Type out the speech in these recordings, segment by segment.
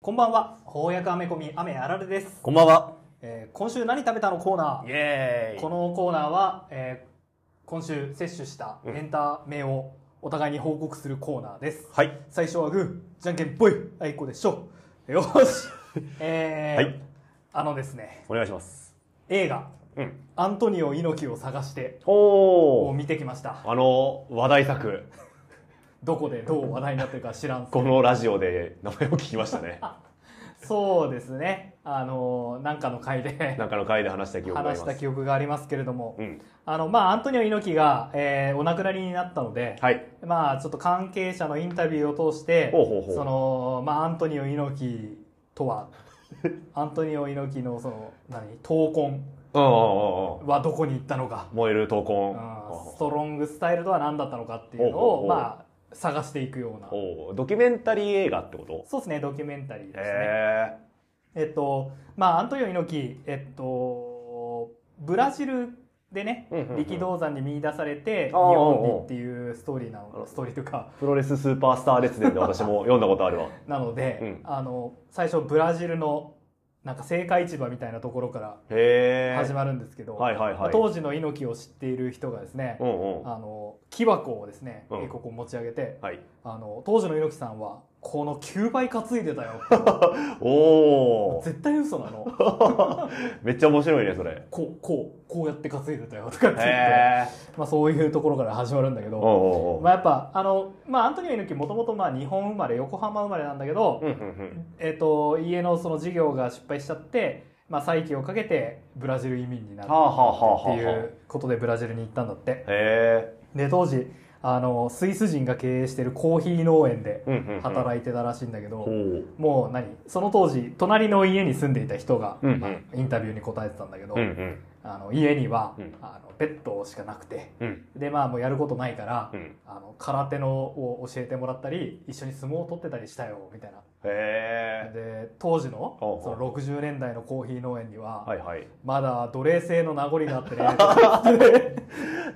こんばんは。翻訳アメコミ雨あられです、こんばんは。えー今週何食べたのコーナイエーこのコーナーは、えー今週摂取したうん。エンタメをお互いに報告するコーナーです、はい。最初はグーじゃんけんぽい。あいこでしょ。よし。えーはい。あのですね。お願いします。映画うん。「アントニオ猪木を探して」を。見てきました。あの、話題作、どこでどう話題になってるか知らんこのラジオで名前を聞きましたね。そうですねあのなんかの回でなんかの回で話した記憶があります。話した記憶がありますけれども、うん。あのまあアントニオ猪木が、えーお亡くなりになったので、はい。まあちょっと関係者のインタビューを通してそのまあアントニオ猪木とは アントニオ猪木のその何闘魂。はどこに行ったのか、燃える闘うん魂。ストロングスタイルとは何だったのかっていうのをまあ探していくような。おードキュメンタリー映画ってこと？そうですねドキュメンタリーですね。へえ。っとまあアントニオ猪木えっとブラジルでねうんうんうん。力道山に見出されて日本にっていうストーリーなのストーリーとか。ープロレススーパースター列伝で私も読んだことあるわ。なので、うん。あの最初ブラジルのなんか青果市場みたいなところから。始まるんですけど、はいはいはい。当時の猪木を知っている人がですね、うんうん。あの木箱をですね、うんここ持ち上げてはい。あの当時の猪木さんはこの9倍担いでたよ おー。絶対嘘なの めっちゃ面白いね、それ。こうこうこうやって担いでたよとかって言って。まあ、そういうところから始まるんだけど、まあ、やっぱあの、まあ、アントニオ猪木もともとまあ日本生まれ横浜生まれなんだけど。えっと家のその事業が失敗しちゃって、まあ、再起をかけてブラジル移民になるっていうことでブラジルに行ったんだってへで当時あのスイス人が経営してるコーヒー農園で。働いてたらしいんだけど。もう何？その当時隣の家に住んでいた人が、うんうんまあインタビューに答えてたんだけど、うんうん。あの家には、うんあのベッドしかなくてうんでまあもうやることないから、うん。あの空手のを教えてもらったり一緒に相撲を取ってたりしたよみたいな。で当時のその60年代のコーヒー農園には、はいはい。まだ奴隷制の名残があってね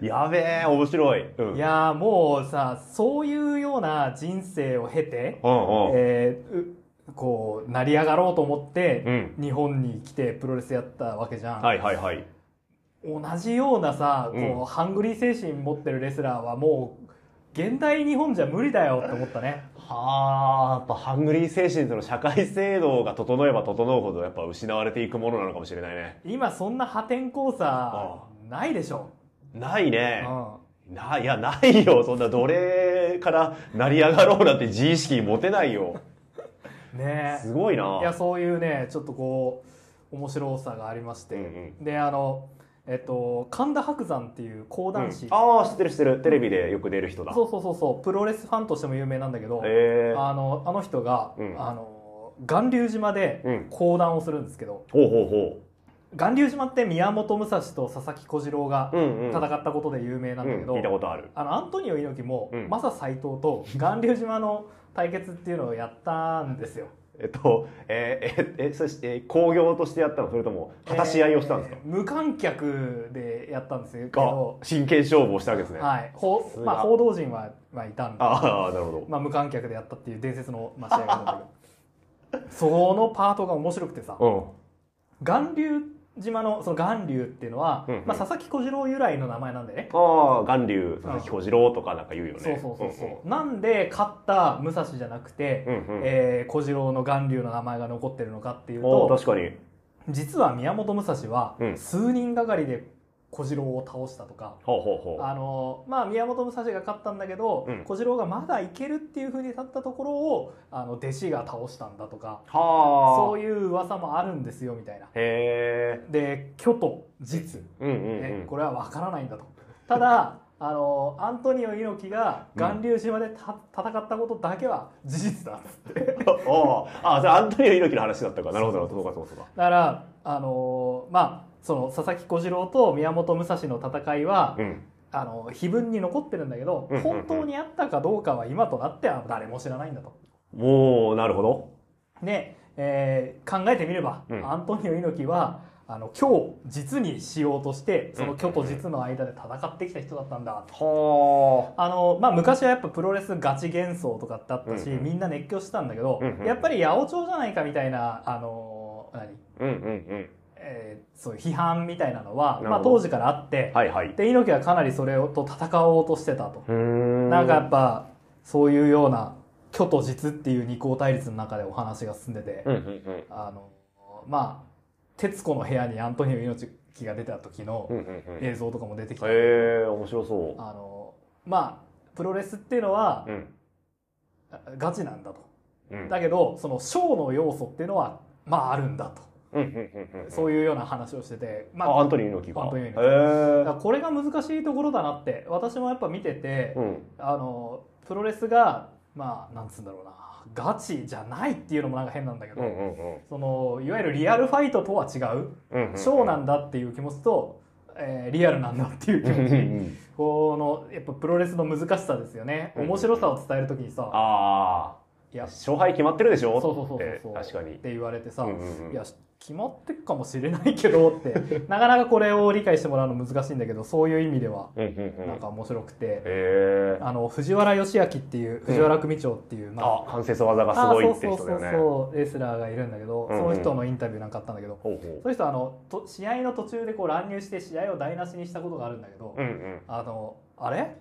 やべえ、面白い。うん。いやーもうさそういうような人生を経て、うんうん。えーうこう成り上がろうと思って、うん。日本に来てプロレスやったわけじゃん、はいはいはい。同じようなさこう、うんハングリー精神持ってるレスラーはもう現代日本じゃ無理だよって思ったねはあ、やっぱハングリー精神との社会制度が整えば整うほどやっぱ失われていくものなのかもしれないね。今そんな破天荒さないでしょ、ないね。うな、いや、ないよ。そんな奴隷から成り上がろうなんて自意識持てないよ。ん、ねすごいな。いやそういうねちょっとこう面白さがありまして、うんであのえっと神田伯山っていう講談師、ああ、知ってる知ってる。テレビでよく出る人だ。そうそうそうそうプロレスファンとしても有名なんだけど、へえ。あのあの人が、うんあの巌流島でうん講談をするんですけどほうほうほ巌流島って宮本武蔵と佐々木小次郎がう。うんうん。戦ったことで有名なんだけど、うん聞いたことある。あのアントニオ猪木も、うんマサ斎藤と巌流島の対決っていうのをやったんですよ。えっと、えー、え、え、そして、興行としてやったのそれとも、果たし合いをしたんですか、えー無観客でやったんですけあど、真剣勝負をしたわけですね。はい、ほまあ、報道陣は、まあ、いたんで、ああ、なるほど。まあ、無観客でやったっていう伝説の、まあ、試合があるんだけど そのパートが面白くてさうん。巌流島のその巌流っていうのは、うんうんまあ、佐々木小次郎由来の名前なんでね。ああ、巌流、佐々木小次郎とかなんか言うよね。そうそうそうそう、なんで勝った武蔵じゃなくて、うんうん。うんえー小次郎の巌流の名前が残ってるのかっていうと確かに。実は宮本武蔵はうん数人がかりで小次郎を倒したとか。あのまあ、宮本武蔵が勝ったんだけど、うん小次郎がまだいけるっていうふうに立ったところをあの弟子が倒したんだとかはあ。そういう噂もあるんですよみたいな。で虚と実、うんうんうねん。これは分からないんだと。ただあのアントニオ猪木が巌流島でた、戦ったことだけは事実だっつって ああ、あ、それアントニオ猪木の話だったか。なるほど、なるほど。そうか、そうか、そうか。だからあのまあその佐々木小次郎と宮本武蔵の戦いは、うん。あの碑文に残ってるんだけど、うんうんうん本当にあったかどうかは今となっては誰も知らないんだと。もう、なるほど。で、えー考えてみれば、うんアントニオ猪木はあの虚を実にしようとしてその虚と実の間で戦ってきた人だったんだと。はあのまあ、昔はやっぱプロレスガチ幻想とかってあったし、うんうんみんな熱狂してたんだけど、うんうんやっぱり八百長じゃないかみたいなあの何、あうんうんうんえーそういう批判みたいなのは、まあ、当時からあって、はいはい。で猪木はかなりそれをと戦おうとしてたと、なんかやっぱそういうような虚と実っていう二項対立の中でお話が進んでて、うんうんうん。あのまあ『徹子の部屋』にアントニオ猪木が出た時のうんうんうん。映像とかも出てきた、へえ面白そあのまあプロレスっていうのはううんガチなんだと。うん。だけどそのショーの要素っていうのはまああるんだと。うんうんうんうんそういうような話をしてて。まああアントニー猪木が。アントニーへ猪だからえこれが難しいところだなって私もやっぱ見てて、うん。あのプロレスがまあなんつうんだろうな。ガチじゃないっていうのもなんか変なんだけど、うんうんうん。そのいわゆるリアルファイトとは違ううんうんショーなんだっていう気持ちと、えーリアルなんだっていう気うんうんう持ち、ん。このやっぱプロレスの難しさですよね。面白さを伝える時にさ、あいやあ勝敗決まってるでしょそうそうそうってそう。確かに。って言われてさ、うんうんうん。いや決まってっかもしれないけどって なかなかこれを理解してもらうの難しいんだけどそういう意味ではうんうんうん。なんか面白くて、へえあの藤原義明っていう藤原組長っていう、まああ関節技がすあごいってそうそうそう人だよねそうレスラーがいるんだけど、うんうんその人のインタビューなんかあったんだけど、ほうほその人はあのと試合の途中でこう乱入して試合を台無しにしたことがあるんだけど、ううんうん。あのあれ？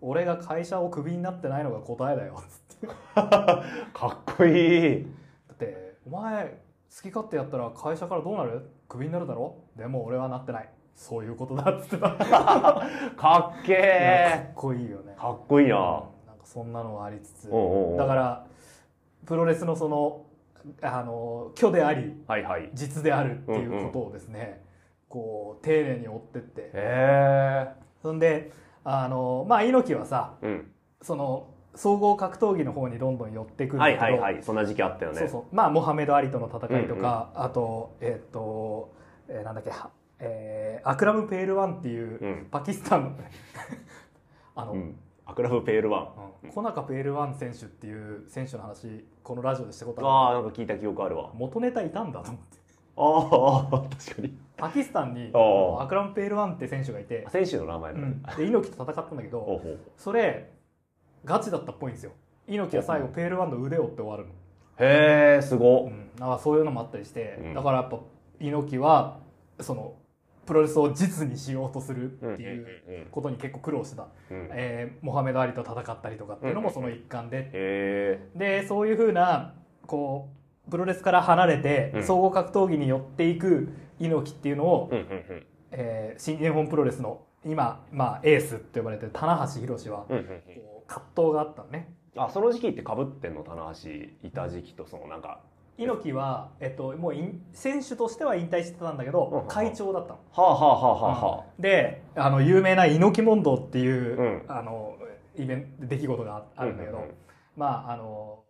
俺が会社をクビになってないのが答えだよつって。かっこいい。だってお前好き勝手やったら会社からどうなる？クビになるだろ？でも俺はなってない。そういうことだっつってた。かっけいやかえっこいいよね。かっこいいな。なんかそんなのがありつつ。だからプロレスのそのあの虚でありはいはい。実であるっていうことをですね、こう丁寧に追ってって。へえそんであのまあ猪木はさうん。その総合格闘技の方にどんどん寄ってくるんだけど、はいはいはい。そんな時期あったよね。そうそう。まあモハメド・アリとの戦いとか、あとえっ、と、えーなんだっけはえーアクラム・ペールワンっていう、うん。パキスタン。の あの、うん。アクラムペールワン。うん。コナカ・ペールワン選手っていう選手の話このラジオでしたことあああなんか聞いた記憶あるわ。る元ネタいたんだと思って。ああ確かに。パキスタンにアクラム・ペールワンって選手がいて、選手の名前うなんん、で猪木と戦ったんだけどそれガチだったっぽいんですよ。猪木は最後ペールワンの腕を折って終わるの。へえすごっ。うん、なんかそういうのもあったりして、うん。だからやっぱ猪木はそのプロレスを実にしようとするっていううん。ことに結構苦労してた、うん。うん。えーモハメド・アリと戦ったりとかっていうのもその一環で、へえでそういうふうなこうプロレスから離れてうん。総合格闘技に寄っていく猪木っていうのを、うんうんうん。えー新日本プロレスの今、まあ、エースって呼ばれてる棚橋宏は、うんうんうん。こう葛藤があったのね。あその時期ってかぶってんの？棚橋いた時期とそのなんか。猪木は、えっと、もう引選手としては引退してたんだけど、うん会長だったの。はあはあはあはあはであの有名な猪木問答っていう、うん。あのイベント出来事があるんだけど、うんうんうん。まああの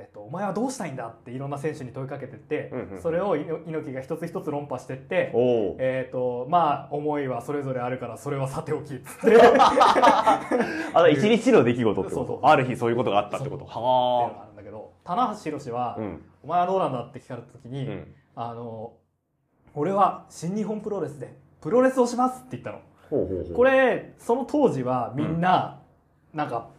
えっと、お前はどうしたいんだっていろんな選手に問いかけてって、うんうんうん。それを猪猪木が一つ一つ論破してって、えっとまあ思いはそれぞれあるからそれはさておきっつって。あ一日の出来事ってこと？ある日そういうことがあったってこと？っていうのはがあるんだけど棚橋宏は、あうん。お前はどうなんだって聞かれた時に、うん。あの俺は新日本プロレスでプロレスをしますって言ったの。ほうほうほう。これその当時はみんな、なんか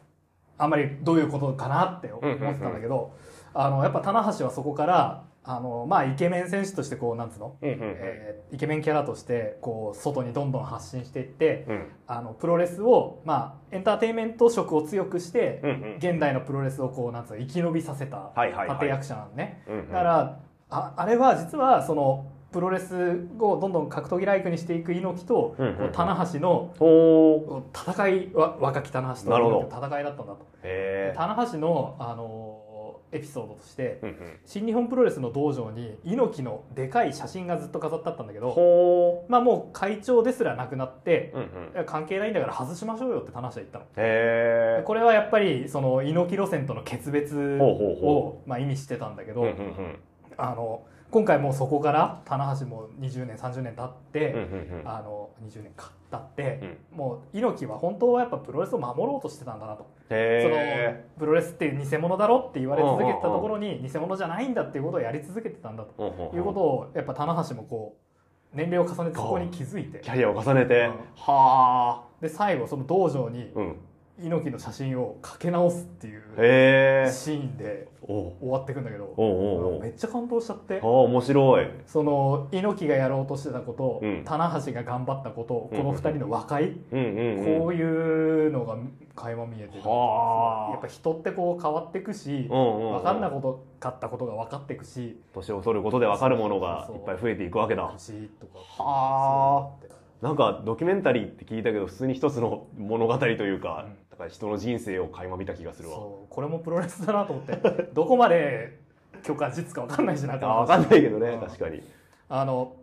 あんまりどういうことかなって思ってたんだけど、あのやっぱ棚橋はそこからあのまあイケメン選手としてこうなんつうの、えーイケメンキャラとしてこう外にどんどん発信していってうん。あのプロレスをまあエンターテインメント色を強くして、うんうん。現代のプロレスをこうなんつうの生き延びさせた立役者なのね。だからああれは実はそのプロレスをどんどん格闘技ライクにしていく猪木と、うんうん棚橋の戦いは若き棚橋との戦いだったんだと。棚橋の、あのーエピソードとしてうんうん。新日本プロレスの道場に猪木のでかい写真がずっと飾ってあったんだけど、ほまあ、もう会長ですらなくなってう、うん。うん関係ないんだから外しましょうよって棚橋は言ったの。これはやっぱりその猪木路線との決別をまあ意味してたんだけど、うんうんうん。あの今回もうそこから棚橋も20年30年経って、あの20年か経って、うん。もう猪木は本当はやっぱプロレスを守ろうとしてたんだなと、へそのプロレスっていう偽物だろって言われ続けてたところに偽物じゃないんだっていうことをやり続けてたんだと。いうことをやっぱ棚橋もこう年齢を重ねてそこに気づいて。キャリアを重ねて、うん。はで最後その道場にあうん猪木の写真をかけ直すっていうシーンで終わっていくんだけどめっちゃ感動しちゃって。ああ面白い。その猪木がやろうとしてたこと、うん。棚橋が頑張ったことこの2人の和解、うんうんうん。こういうのが垣間見えてるはあ。やっぱ人ってこう変わっていくしうんうんうん。分かんなことかったことが分かっていくし年を取ることで分かるものがいっぱい増えていくわけだ。しとかはそういうのって。なんかドキュメンタリーって聞いたけど普通に一つの物語というか、から人の人生を垣間見た気がするわ。そうこれもプロレスだなと思って。どこまで許可実か分かんないしなあ分かんないけどねうん。確かに。あの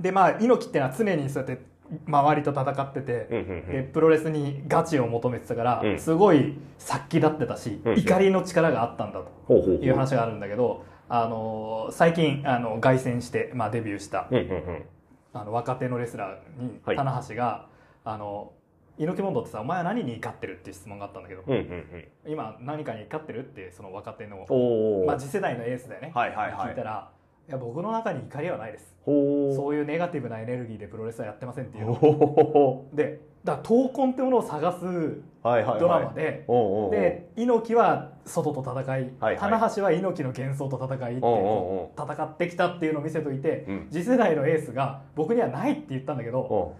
でまあ猪木ってのは常にそうやって周りと戦ってて、うんうんでプロレスにガチを求めてたから、うん。すごい殺気立ってたし、うん怒りの力があったんだという話があるんだけど、あの最近あの凱旋して、まあ、デビューしたうんうんうん。あの若手のレスラーにはい。棚橋が「あの猪木問答ってさお前は何に怒ってる?」っていう質問があったんだけど、うんうんうん。今何かに怒ってるってその若手の、まあ、次世代のエースだよね、はいはいはい。聞いたら「いや僕の中に怒りはないです」そういうネガティブなエネルギーでプロレスはやってませんっていうでだから闘魂ってものを探すうはいはいはい。ドラマで、おうおうおうで猪木は外と戦い、はいはい。棚橋は猪木の幻想と戦いって戦ってきたっていうのを見せといて、うん。次世代のエースが僕にはないって言ったんだけど、お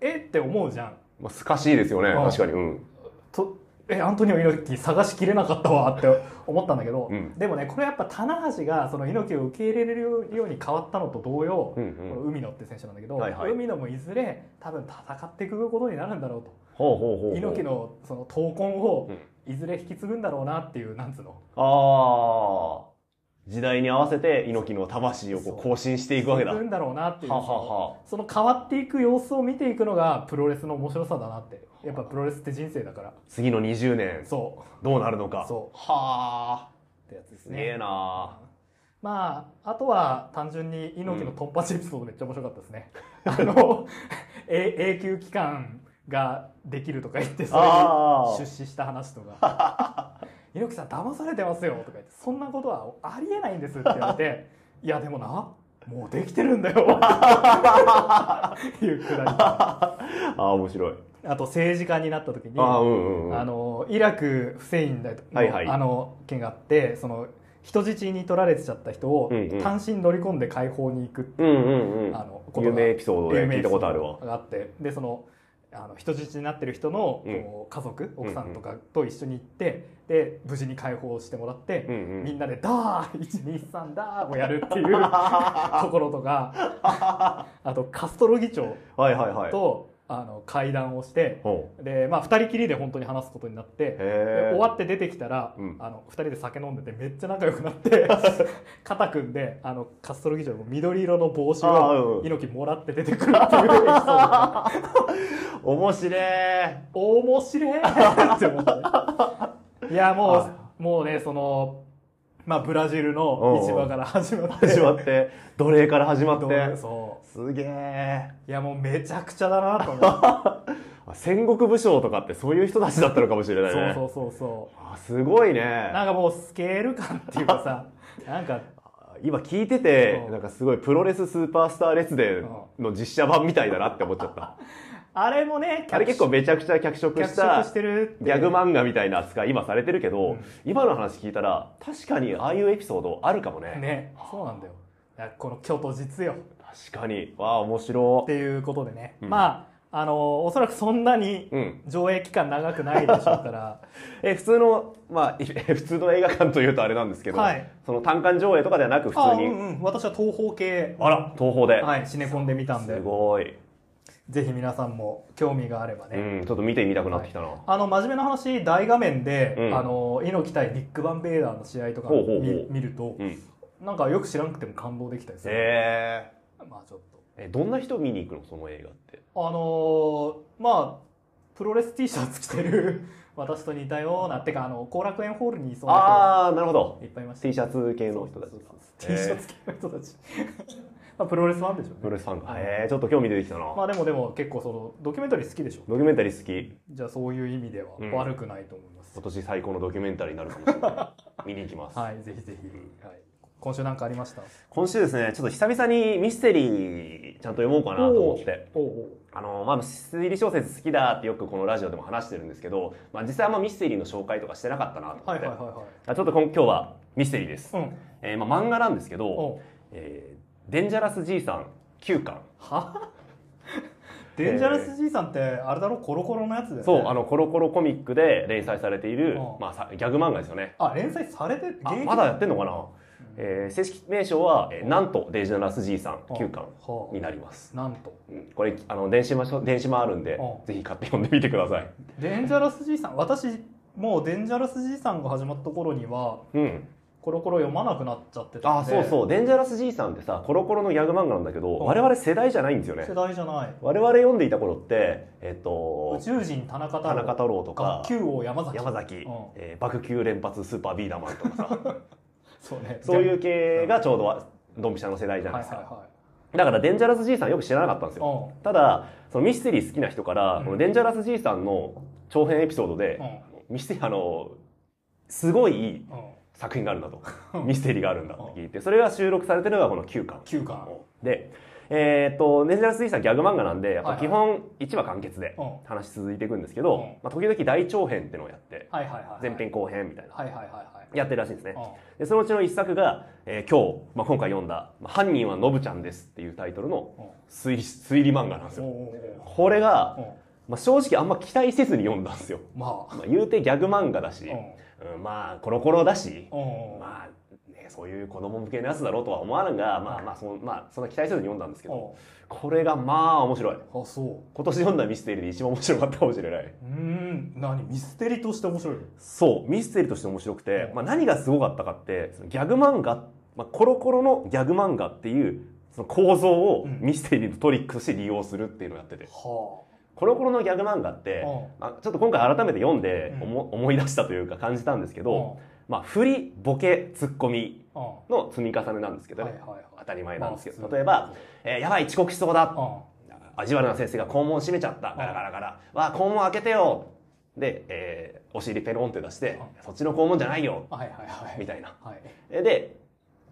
えって思うじゃん。うまあ、すかしいですよねうん確かに。うん。とえアントニオ猪木探しきれなかったわって 思ったんだけど、うん。でもねこれやっぱ棚橋がその猪木を受け入れれるように変わったのと同様、うんこのうん海野って選手なんだけど、はいはい。海野もいずれ多分戦っていくことになるんだろうと。ほうほうほう猪木のその闘魂をうん。いずれ引き継ぐんだろうなっていうなんつうの。ああ時代に合わせて猪木の魂をこそう。う更新していくわけだ。んだろうなっていう。はははその変わっていく様子を見ていくのがプロレスの面白さだなって。やっぱプロレスって人生だから。次の20年。そどうなるのか。そう。はあ。うってやつですすげえねなまああとは単純に猪木のトンパチエピソードめっちゃ面白かったですね、あのえ永久期間ができるとか言ってそれ出資した話とか「猪木さん騙されてますよ」とか言って「そんなことはありえないんです」って言われて「いやでもなもうできてるんだよ」っていうくだり。ああ面白い。あと政治家になった時にああうんうんうん。あのイラクフセイン大統領の,、はい。はいあの件があってその人質に取られてちゃった人を単身乗り込んで解放に行くってうんうんうん。あの有名エピソードで聞いたことあるわ。があって。でそのあの人質になってる人のうん。こう家族、奥さんとかと一緒に行ってで無事に解放してもらって、みんなで「ダー123ダー」をやるっていうところとか あとカストロ議長はいはいはい。とあの会談をしてほで、まあ、2人きりで本当に話すことになって終わって出てきたら、うん。あの2人で酒飲んでてめっちゃ仲良くなって 肩組んであのカストロ議長の緑色の帽子を猪木もらって出てくるっていうエピソードが。面白い面白いって思って。いやもはうもうねその、まあ、ブラジルの市場から始まって。始まって。奴隷から始まって。そすげえ。ういやもうめちゃくちゃだなと思って あ戦国武将とかってそういう人たちだったのかもしれないね。そうそうそうそあすごいうね。なんかもうスケール感っていうかさ なんか今聞いててう。んなんかすごいプロレススーパースター列伝の実写版みたいだなって思っちゃったあれもねあれ結構めちゃくちゃ脚色脚したギャグ漫画みたいな扱い今されてるけど、うん。今の話聞いたら確かにああいうエピソードあるかもね。ねそうなんだよ。この虚と実よ。確かに。わあ面白っていうことでね、うん。まああのおそらくそんなにうん。上映期間長くないでしょうから。え普通のまあい普通の映画館というとあれなんですけど、はい。その単館上映とかではなく普あ通に。うんうん。私は東宝系。あら東宝で、はいシネコンで見たんで。すごい、ぜひ皆さんも興味があればうね、ん、ちょっと見てみたくなってきたな、あの真面目な話大画面で、うん。あの猪木対ビッグバンベイダーの試合とか見見るとうん、なんかよく知らなくても感動できたりする、えまあちょっと。ー、えどんな人見に行くの？その映画って。あのーまあプロレス T シャツ着てる 私と似たようなってかあの後楽園ホールにいそうなああなるほど。人いっぱいいました。T シャツ系の人たち T シャツ系の人たちまあプロレスファンでしょうね。プロレスファンか。へえちょっと興味出てきたな、まあでもでも結構そのドキュメンタリー好きでしょドキュメンタリー好き。じゃあそういう意味ではうん。悪くないと思います、今年最高のドキュメンタリーになるかもしれない。見に行きます、はいぜひぜひ、はい、今週なんかありました？今週ですねちょっと久々にミステリーちゃんと読もうかなと思って。あのまあ推理小説好きだってよくこのラジオでも話してるんですけど、まあ、実際あんまミステリーの紹介とかしてなかったなと思って、はいはいはいはい。あちょっと今今日はミステリーです、うん。えーまあ、漫画なんですけどおう「えーデンジャラスじいさん9巻。は？デンジャラスじいさんってあれだろ？コロコロのやつだよね。そうあのコロコロコミックで連載されているうん、まあ、さギャグ漫画ですよね。あ連載されてまだやってんのかな、えー正式名称は、えーなんとデンジャラスじいさん9巻はあ。になります、なんと。うん。これあの電子版電子版あるんでうん。ぜひ買って読んでみてください。デンジャラスじいさん私もうデンジャラスじいさんが始まった頃にはうんコロコロ読まなくなっちゃってたあんで。そうそう。デンジャラスじいさんってさコロコロのギャグ漫画なんだけどうん。我々世代じゃないんですよね。世代じゃない。我々読んでいた頃ってえっと宇宙人田中太郎。田中太郎とか学級王山崎。山崎、うん。えー爆球連発スーパービーダーマンとかさ。そうね。そういう系がちょうどドンピシャの世代じゃないですか、はいはいはい。だからデンジャラスじいさんよく知らなかったんですよ。うただそのミステリー好きな人から、うん。このデンジャラスじいさんの長編エピソードで、ん。ミステリーあのすごい作品があるんだと。ミステリーがあるんだって聞いてそれが収録されてるのがこの9巻。9巻。でえーっとデンジャラスじいさんギャグ漫画なんでやっぱはいはい。基本1話完結でうん。話続いていくんですけど、うん。まあ、時々大長編っていうのをやってはいはいはい前編後編みたいな。はいはいはいはい。やってるらしいんですね。うん。でそのうちの一作が、えー今日、まあ、今回読んだ「まあ犯人はノブちゃんです」っていうタイトルのうん。推理推理漫画なんですよ。これがまあ、正直あんま期待せずに読んだんですよ、うんまあ。まあ、言うてギャグ漫画だし、うんうんまあコロコロだし、うん。まあね、そういう子供向けのやつだろうとは思わぬが、まあまあその、まあ、そんな期待せずに読んだんですけど、これがまあ面白い。あそ今年読んだミステリーで一番面白かったかもしれない。ううん。何？ミステリとして面白いそう、ミステリーとして面白くてう、ん。まあ何がすごかったかって、そのギャグ漫画、まあ、コロコロのギャグ漫画っていう、その構造をうん。ミステリーのトリックとして利用するっていうのをやってて。はコロコロのギャグ漫画って、あ、ちょっと今回改めて読んでうん思,、思い出したというか感じたんですけあど、まあ、振り、ボケ、ツッコミの積み重ねなんですけどね。当たり前なんですけど、まあ例えば、えーやばい、遅刻しそうだ。う味悪な先生が肛門閉めちゃった。ガラガラガラ。わあ、肛門開けてよ。で、えーお尻ペロンって出して、そっちの肛門じゃないよ。んはいはいはいみたいな。はいえで、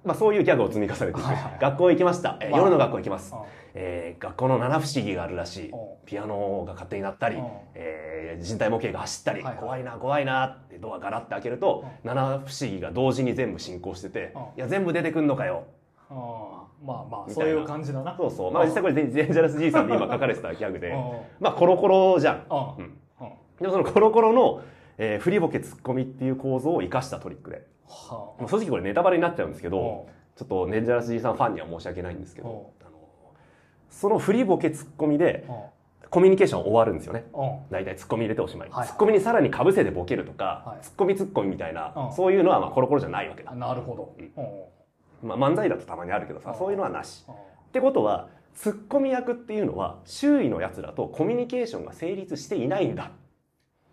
まあ、そういうギャグを積み重ねて。はいはいはい学校行きました。えーまあ夜の学校行きます。うんえー学校の七不思議があるらしい。う。ん。ピアノが勝手になったりう。ん、えー人体模型が走ったり、はいはい。怖いな、怖いなってドアガラって開けると、七不思議が同時に全部進行しててう。ん、いや、全部出てくんのかよ。うんまあまあそういう感じだな。そうそう。まあ、実際これ、デンジャラスじいさんで今書かれてたギャグで。う。ん、まあ、コロコロじゃん。う。ん。でもそのコロコロの、えー、振りボケツッコミっていう構造を生かしたトリックで。はもう正直これネタバレになっちゃうんですけあど、ちょっとデンジャラスじいさんファンには申し訳ないんですけど、その振りボケツッコミでうん。コミュニケーション終わるんですよね。うん。大体ツッコミ入れておしまい。ツッコミにさらに被せてボケるとか、はいツッコミツッコミみたいな、うん。そういうのはまあコロコロじゃないわけだ。なるほど。まあ、漫才だとたまにあるけどさ、うん。そういうのはなし。うん。ってことは、ツッコミ役っていうのは周囲の奴らとコミュニケーションが成立していないんだ。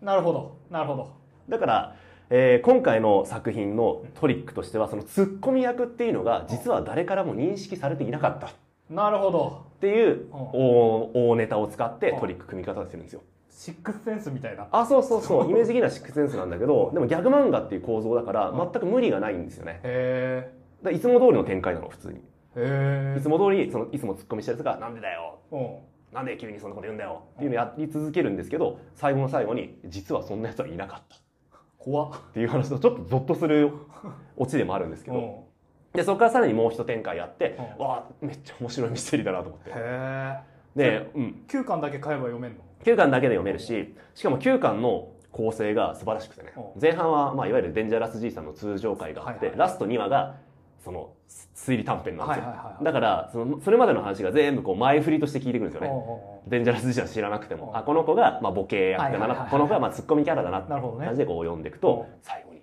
なるほど。なるほど。だから、えー今回の作品のトリックとしては、そのツッコミ役っていうのが実は誰からも認識されていなかった。っなるほど。ていううん。大大ネタを使ってトリック組み方をしてるんですよ。シックスセンスみたいな。あ、そうそうそう。イメージ的なシックスセンスなんだけど、でもギャグ漫画っていう構造だからうん。全く無理がないんですよね。へだからいつも通りの展開なの、普通に。えへえいつも通り、その、いつもツッコミしたやつが、なんでだよ。うん。なんで急にそんなこと言うんだよ。っていうのをやり続けるんですけど、最後の最後に、実はそんな奴はいなかった。怖っ。っていう話とちょっとゾッとするオチでもあるんですけど、うんで、そこからさらにもう一展開あって、うんわあ、めっちゃ面白いミステリーだなと思って。へえで、うん。9巻だけ買えば読めんの？9巻だけで読めるし、しかも9巻の構成が素晴らしくてねうん。前半は、まあ、いわゆるデンジャラス G さんの通常回があって、はいはいラスト2話が、その、推理短編なんですよ。はいはいはいはいだから、その、それまでの話が全部こう前振りとして聞いてくるんですよね。デンジャラス G さん知らなくても、うんあ、この子が、まあ、ボケ役だな、はいはいこの子が、まあ、ツッコミキャラだな、って感じでこう読んでいくと、うん最後に。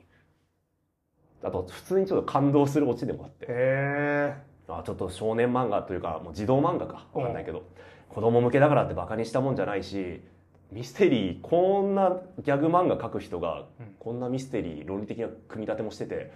あと、普通にちょっと感動するオチでもあって、あちょっと少年漫画というか、もう児童漫画か、わかんないけど、子供向けだからってバカにしたもんじゃないし、ミステリーこんなギャグ漫画描く人がうん。こんなミステリー論理的な組み立てもしてて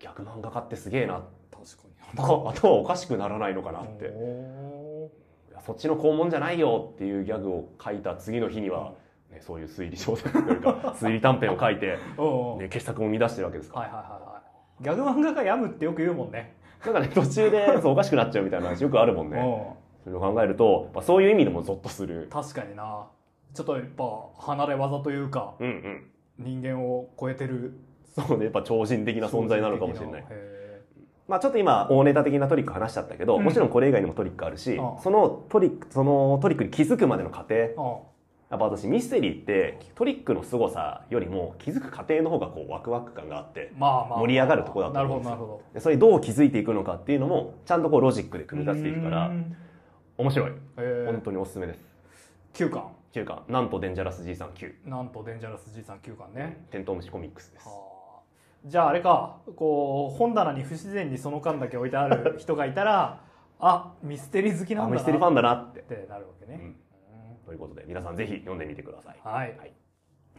ギャグ漫画家ってすげえな。確かに。頭頭おかしくならないのかなって。おいやそっちの肛門じゃないよっていうギャグを書いた次の日には、ね、そういう推理小説というか推理短編を書いて、ね、傑作を生み出してるわけですから、はいはいはいはいギャグ漫画が病むってよく言うもんね。なんかね途中で そうおかしくなっちゃうみたいな話よくあるもんね。うん。それを考えると、まあ、そういう意味でもゾッとする。確かにな。ちょっとやっぱ離れ技というかうんうん。人間を超えてる。そうねやっぱ超人的な存在なのかもしれない。へまあちょっと今大ネタ的なトリック話しちゃったけど、うん。もちろんこれ以外にもトリックあるし、うん。そのトリックそのトリックに気づくまでの過程やっぱ私ミステリーってトリックの凄さよりも気づく過程の方がこうワクワク感があって盛り上がるとこだと思うんですよ。ほどなるほど。でそれにどう気づいていくのかっていうのもちゃんとこうロジックで組み立てていくからうん。面白い。へ本当におすすめです。9巻。9巻。なんとデンジャラス G さん9なんとデンジャラス G さん9巻ね、テントウムシコミックスです。はあ。じゃああれかこう本棚に不自然にその巻だけ置いてある人がいたらあミステリー好きなんだな。あミステリーファンだなって。なるわけね、うんうんということで皆さんぜひ読んでみてください。はい、はい。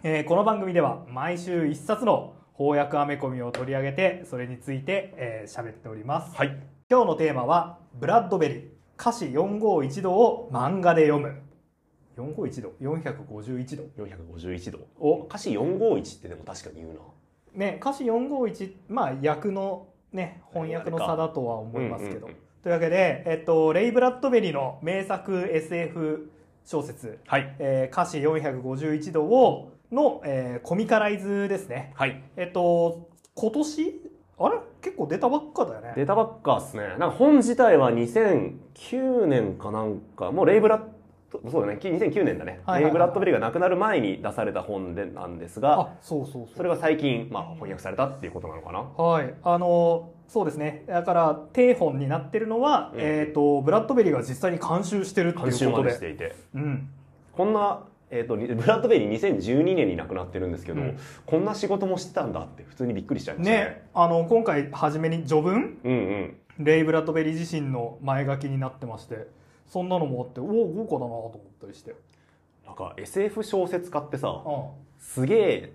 えーこの番組では毎週一冊の翻訳アメコミを取り上げてそれについてえー喋、っております。はい。今日のテーマはブラッドベリー歌詞451度を漫画で読む。451度？451度？451度。を歌詞451ってでも確かに言うな。ね歌詞451まあ訳のね翻訳の差だとは思いますけど、というわけで、えっと、レイ・ブラッドベリーの名作 SF 小説。はい。えー歌詞451度をの、えーコミカライズですね。はい。えっと、今年？あれ？結構出たばっかだよね。出たばっかっすね。なんか本自体は2009年かなんかもうレイブラッドそうだね。2009年だね、はいはいはい。レイブラッドベリーが亡くなる前に出された本でなんですがあ、そうそうそう。それが最近、まあ、翻訳されたっていうことなのかな。はい。あの、そうですね。だから、定本になってるのは、うんえっと、ブラッドベリーが実際に監修してるっていうことで。でしていてうん。こんな、えー、とブラッドベリー2012年に亡くなってるんですけど、うんこんな仕事もしてたんだって普通にびっくりしちゃいましたねね、あの、今回初めに序文？うんうんレイ・ブラッドベリー自身の前書きになってまして、そんなのもあって、おお、豪華だなと思ったりして。なんか SF 小説家ってさうん。すげえ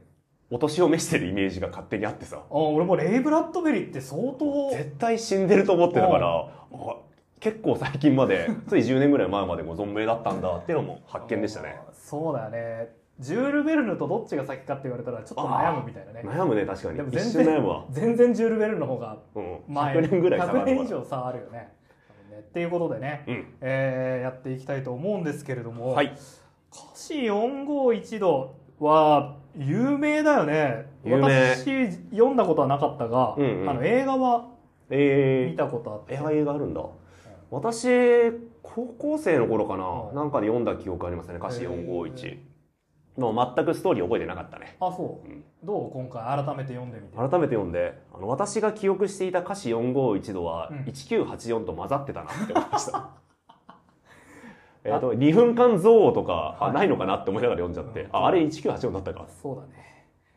お年を召してるイメージが勝手にあってさ。あ俺もレイ・ブラッドベリーって相当。絶対死んでると思ってたからあ結構最近まで つい10年ぐらい前までも存命だったんだっていうのも発見でしたね。そうだよね。ジュール・ベルヌとどっちが先かって言われたらちょっと悩むみたいなね。悩むね確かに。でも一全然瞬悩むわ、全然ジュール・ベルヌの方がうん、前。100年ぐらい差が100あるのか年以上差あるよね。ね。っていうことでね、うん。えーやっていきたいと思うんですけれども、はい。歌詞451度は有名だよね。私読んだことはなかったが、うんうん。あの映画はえ見たことあって、ー、映画あるんだ。私高校生の頃かな、うん。なんかで読んだ記憶ありますね。歌詞451もう全くストーリー覚えてなかったね。あそう、うん。どう今回改めて読んでみて？改めて読んで。あの私が記憶していた歌詞451度はうん。1984と混ざってたなって思いました、えっと2分間憎悪とか、ないのかなって思いながら読んじゃって、うんああれ1984だったか。そうだね。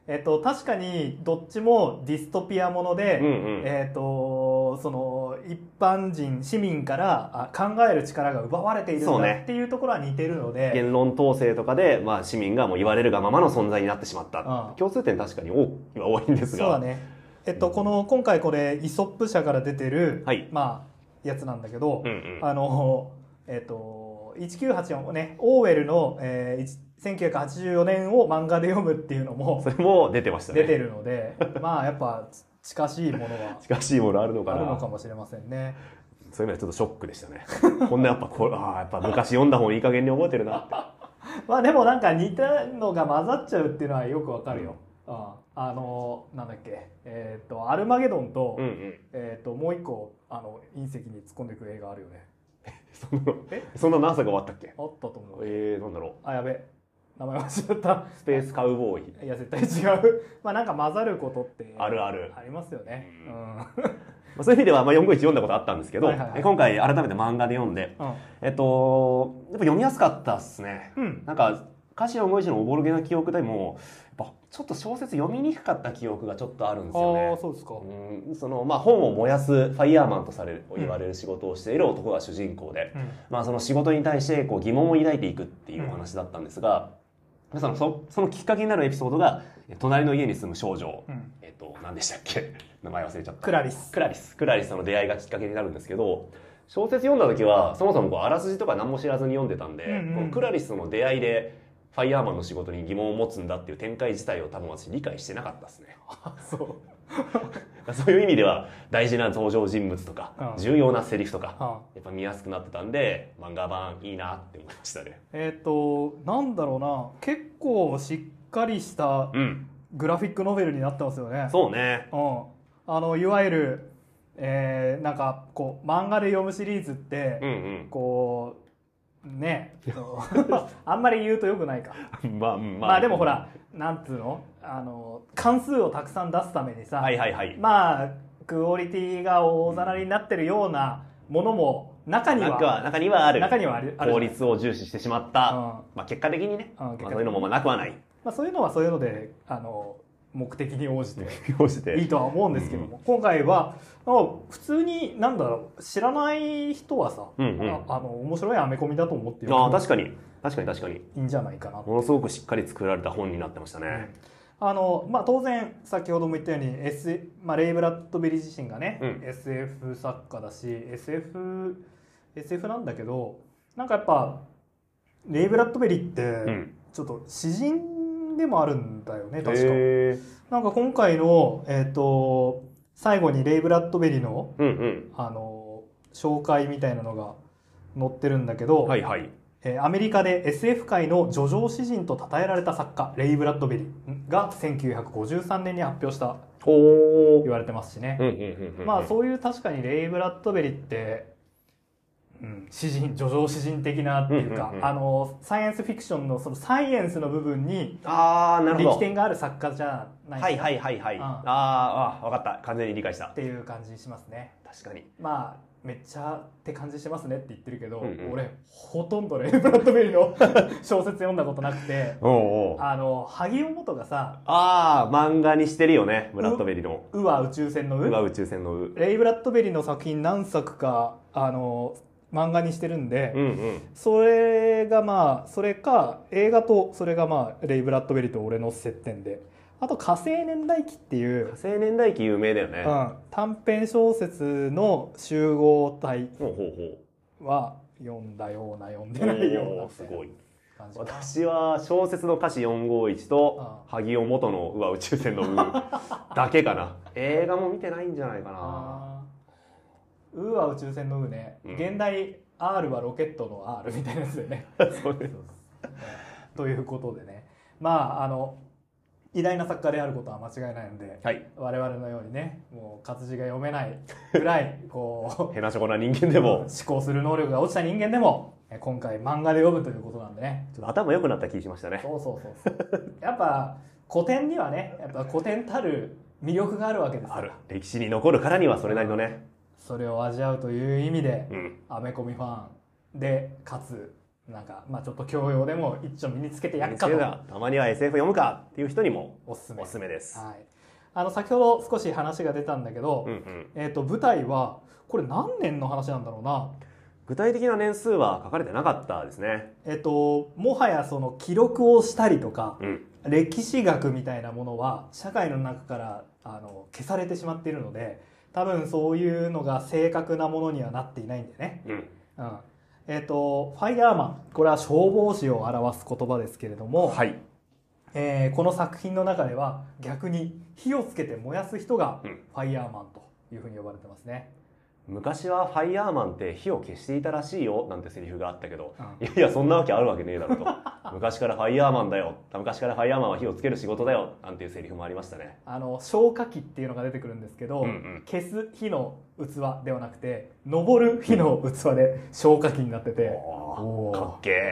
えっと確かにどっちもディストピアもので、うんうん。えっとその一般人市民からあ考える力が奪われているんだっていうところは似てるので、言論統制とかで、まあ、市民がもう言われるがままの存在になってしまった、うん。共通点確かに多いは多いんですが。そうだね。えっとこの今回これイソップ社から出てる、はい。まあやつなんだけど、うんうん。あのえっと1984ねオーウェルの、えー、1984年を漫画で読むっていうのも それも出てましたね。出てるのでまあやっぱ近しいものは近しいものあるのかあなるのかもしれませんね。そういう意味ではちょっとショックでしたね。こんなやっぱこうああやっぱ昔読んだ本いい加減に覚えてるなって。まあでもなんか似たのが混ざっちゃうっていうのはよくわかるよ。ああのなんだっけ。えっ、とアルマゲドンと,、うんうん。えっともう一個あの隕石に突っ込んでいく映画あるよね。そのえ？そんな何作が終わったっけ？あったと思う。えー、なんだろうあやべ名前忘れた。スペースカウボーイいや絶対違う。まあなんか混ざることってあるあるありますよね。ううん。まあ、そういう意味では、まあ、451読んだことあったんですけど、はいはいはいえ今回改めて漫画で読んで、えっと、やっぱ読みやすかったっすね。うん。なんか、歌詞451のおぼろげな記憶でも、やっぱちょっと小説読みにくかった記憶がちょっとあるんですよああね。そうですか。うんそのまあ、本を燃やすファイヤーマンとされる言われる仕事をしている男が主人公で、うん。まあ、その仕事に対してこう疑問を抱いていくっていうお話だったんですが、そのそそのきっかけになるエピソードが隣の家に住む少女、うん。えっと何でしたっけ？名前忘れちゃった。クラリス。クラリス。クラリスとの出会いがきっかけになるんですけど小説読んだ時はそもそもこうあらすじとか何も知らずに読んでたんで、うんうん。このクラリスとの出会いでファイヤーマンの仕事に疑問を持つんだっていう展開自体を多分私理解してなかったですね。そう。そういう意味では大事な登場人物とか、うん。重要なセリフとか、うん。やっぱ見やすくなってたんで漫画版いいなって思いましたね。えっ、となんだろうな。結構しっかりしたうん。グラフィックノベルになってますよね。そうね。うん、あのいわゆる、えーなんかこう漫画で読むシリーズって、うんうん。こうね。あんまり言うとよくないか。まあ、ままあでもほらなんつうの？あの関数をたくさん出すためにさ、はいはいはい。まあクオリティが大ざらになってるようなものも中には中は中にはある。中にはある。効率を重視してしまった、うん。まあ、結果的にね、うんまあ、そういうのもまあなくはない。まあ、そういうのはそういうのであの目的に 応じて。いいとは思うんですけども、今回はあ普通になんだろう知らない人はさ、うんうん。ああの面白いアメコミだと思ってああ確かに。確かに確かに。いいんじゃないかな。とものすごくしっかり作られた本になってましたね、あのまあ、当然先ほども言ったように、S まあ、レイ・ブラッドベリー自身がね、うん。SF 作家だし SF, SF なんだけどなんかやっぱレイ・ブラッドベリーってうん。ちょっと詩人でもあるんだよね確か。へなんか今回の、えー、と最後にレイ・ブラッドベリーのーうんうん。あの紹介みたいなのが載ってるんだけど、はいはい。えーアメリカで SF 界の叙情詩人と称えられた作家レイ・ブラッドベリーが1953年に発表したほ言われてますしね、うんうんうんうん。まあそういう確かにレイ・ブラッドベリーって、うん、詩人叙情詩人的なっていうか、うんうんうん。あのサイエンスフィクションのそのサイエンスの部分にああなるほど。力点がある作家じゃないはいはいはいはい、うん。あーあー分かった。完全に理解した。っていう感じしますね。確かに。まあめっちゃって感じしてますねって言ってるけど、うんうん。俺ほとんどレイ・ ブラッドベリーの 小説読んだことなくてあの萩尾元がさああ漫画にしてるよねブラッドベリーの「う」は宇宙船の「う。うわ宇宙船のう」レイ・ブラッドベリーの作品何作かあの漫画にしてるんで、うんうん。それがまあそれか映画とそれがまあレイ・ブラッドベリーと俺の接点で。あと「火星年代記」っていう火、青年代記有名だよね、うん、短編小説の集合体は読んだような読んうでないような。すごい。私は小説の歌詞451とあ萩尾元の「うわ宇宙船のう」だけかな。映画も見てないんじゃないかなあーうは宇宙船のうね、うん。現代 R はロケットの R みたいなやつでね。そうです。ということでね。まああの偉大な作家であることは間違いないのではい。我々のようにねもう活字が読めないぐらい こへなしょこな人間でうも。思考する能力が落ちた人間でもえ今回漫画で読むということなんでね。ちょっと頭良くなった気しましたね。そうそうそうやっぱ古典にはねやっぱ古典たる魅力があるわけですからある。歴史に残るからにはそれなりのねそれを味わうという意味でうん。アメコミファンでかつなんかまあちょっと教養でも一丁身につけてやっかと。た。まには SF 読むかっていう人にもおすすめ。おすすめです。はい、あの先ほど少し話が出たんだけど、うんうん。えー、と舞台はこれ何年の話なんだろうな？具体的な年数は書かれてなかったですね。えっ、ともはやその記録をしたりとかうん。歴史学みたいなものは社会の中からあの消されてしまっているので多分そういうのが正確なものにはなっていないんでね。うん。うん。えっ、とファイヤーマン。これは消防士を表す言葉ですけれども、はい。えーこの作品の中では逆に火をつけて燃やす人がうん。ファイヤーマンというふうに呼ばれてますね。昔はファイヤーマンって火を消していたらしいよなんてセリフがあったけど。うん。いやいやそんなわけあるわけねえだろと。昔からファイヤーマンだよ。昔からファイヤーマンは火をつける仕事だよ。なんていうセリフもありましたね。あの消火器っていうのが出てくるんですけど、うんうん。消す火の器ではなくて昇る火の器で消火器になってて。おーおーかっけ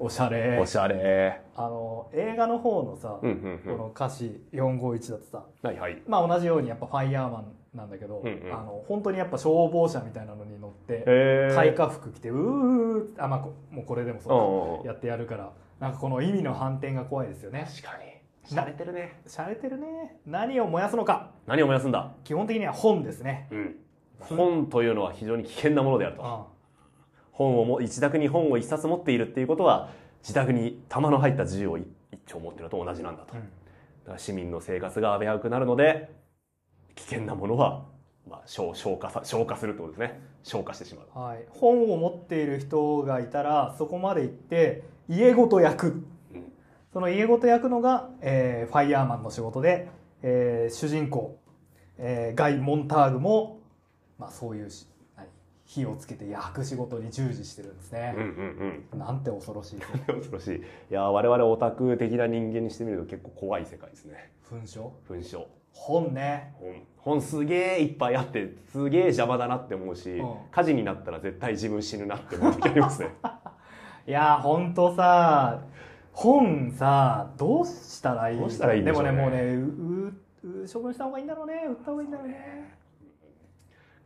おしゃれ。えおしゃれ。あの映画の方のさ、うんうんうん。この歌詞451だとさ。はいはい。まあ同じようにやっぱファイヤーマンなんだけど、うんうん。あの本当にやっぱ消防車みたいなのに乗ってへえ耐火服着てうーあまあこもうこれでもうんそううんうん。やってやるから。なんかこの意味の反転が怖いですよね。確かに。しゃれてるね。しゃれてるね。何を燃やすのか。何を燃やすんだ？基本的には本ですね。うん。本というのは非常に危険なものであると。あ本をも自宅に本を一冊持っているっていうことは自宅に弾の入った銃を一丁持ってるのと同じなんだと、うん。だから市民の生活が危うくなるので危険なものは、まあ、消消化さ消化するってことですね。消化してしまう。はい、本を持っている人がいたらそこまで行って家ごと焼く。うん。その家ごと焼くのが、えーファイヤーマンの仕事で、えー主人公、えーガイ・モンターグも、まあ、そういうし何火をつけて焼く仕事に従事してるんですね。うん、うんうん。なんて恐ろしい。恐ろしい。いや我々オタク的な人間にしてみると結構怖い世界ですね。噴書紛争本ね。本。本すげえいっぱいあってすげえ邪魔だなって思うし、うん。火事になったら絶対自分死ぬなって思う時ありますね。いやーほんとさ本さどうしたらいいどうしたらいいんでしょうね。もねもうねううう処分した方がいいんだろうね。売った方がいいんだろうね。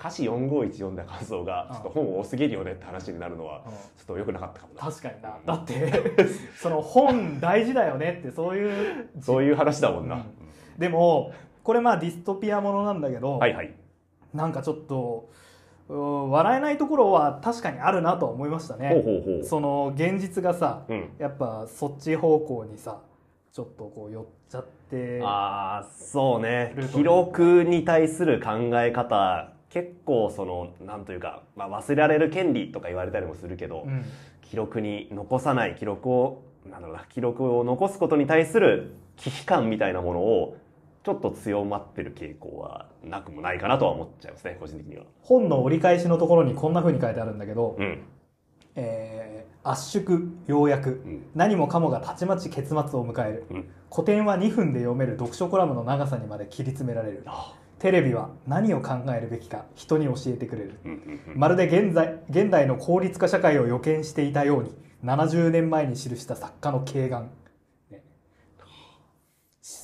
歌詞451読んだ感想がうん。ちょっと本多すぎるよねって話になるのはうん。ちょっと良くなかったかもな。確かにな。だってその本大事だよねってそういうそういう話だもんな、うん。でもこれまあディストピアものなんだけど、はいはい。なんかちょっとうん笑えないところは確かにあるなとは思いましたね。その現実がさうん。やっぱそっち方向にさちょっとこう寄っちゃってああそうね。記録に対する考え方結構そのなんというか、まあ、忘れられる権利とか言われたりもするけど、うん。記録に残さない記録をなんだろうな記録を残すことに対する危機感みたいなものをちょっと強まってる傾向はなくもないかなとは思っちゃいますね個人的には。本の折り返しのところにこんな風に書いてあるんだけど、うん。えー圧縮要約。うん。何もかもがたちまち結末を迎える。うん。古典は2分で読める読書コラムの長さにまで切り詰められる。あテレビは何を考えるべきか人に教えてくれる。まるで現在現代の効率化社会を予見していたように70年前に記した作家の敬願、